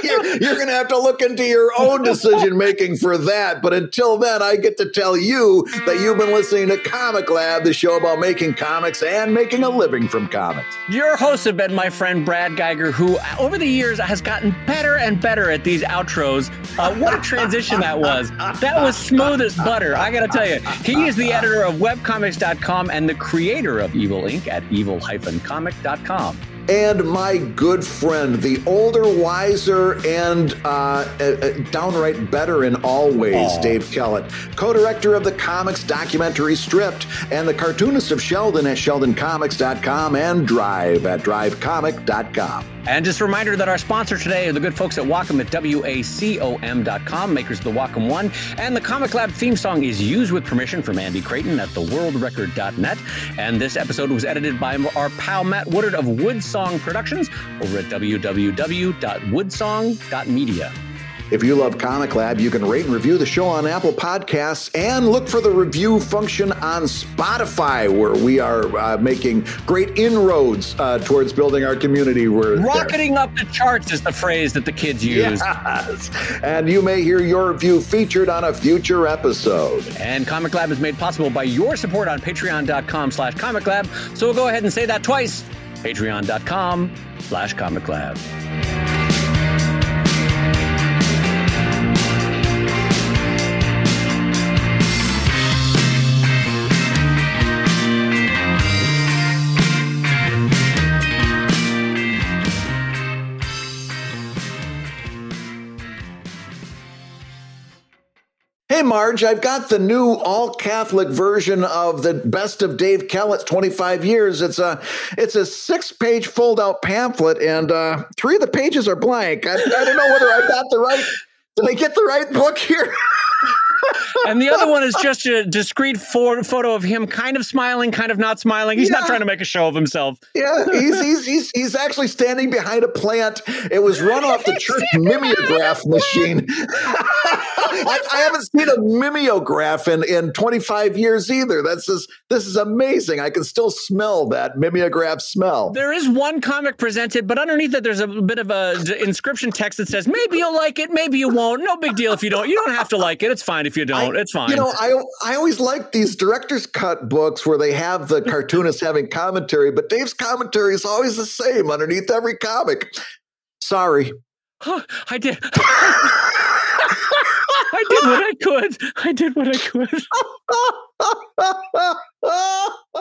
Speaker 2: you're, going to have to look into your own decision making for that. But until then, I get to tell you that you've been listening to Comic Lab, the show about making comics and making a living from comics.
Speaker 1: Your hosts have been my friend Brad Guigar, who over the years has gotten better and better at these outros. Uh, what a transition that was! That was smooth as butter. I got to tell you, he is the editor of webcomics.com and the creator of Evil Inc. at evil-comic.com
Speaker 2: and my good friend, the older, wiser, and uh, uh, downright better in all ways, Aww. Dave Kellett, co director of the comics documentary Stripped, and the cartoonist of Sheldon at sheldoncomics.com and Drive at drivecomic.com.
Speaker 1: And just a reminder that our sponsor today are the good folks at Wacom at WACOM.com, makers of the Wacom One. And the Comic Lab theme song is used with permission from Andy Creighton at theworldrecord.net. And this episode was edited by our pal Matt Woodard of Woodsong Productions over at www.woodsong.media.
Speaker 2: If you love Comic Lab, you can rate and review the show on Apple Podcasts and look for the review function on Spotify, where we are uh, making great inroads uh, towards building our community. We're
Speaker 1: rocketing there. up the charts is the phrase that the kids use.
Speaker 2: Yes. And you may hear your review featured on a future episode.
Speaker 1: And Comic Lab is made possible by your support on patreon.com slash comic lab. So we'll go ahead and say that twice. Patreon.com slash comic lab.
Speaker 2: Marge, I've got the new all Catholic version of the Best of Dave Kellett's 25 years. It's a it's a six page fold out pamphlet, and uh, three of the pages are blank. I, I don't know whether I got the right. Did I get the right book here?
Speaker 1: and the other one is just a discreet for- photo of him kind of smiling, kind of not smiling. He's yeah. not trying to make a show of himself.
Speaker 2: Yeah, he's, he's, he's, he's actually standing behind a plant. It was run off the church mimeograph machine. I, I, haven't seen a mimeograph in, in 25 years either. That's just, this is amazing. I can still smell that mimeograph smell.
Speaker 1: There is one comic presented, but underneath it, there's a bit of a inscription text that says, maybe you'll like it, maybe you won't. No big deal if you don't. You don't have to like it. It's fine if you don't. I, it's fine.
Speaker 2: You know, I I always like these director's cut books where they have the cartoonist having commentary, but Dave's commentary is always the same underneath every comic. Sorry.
Speaker 1: Huh, I did. I did what I could. I did what I could.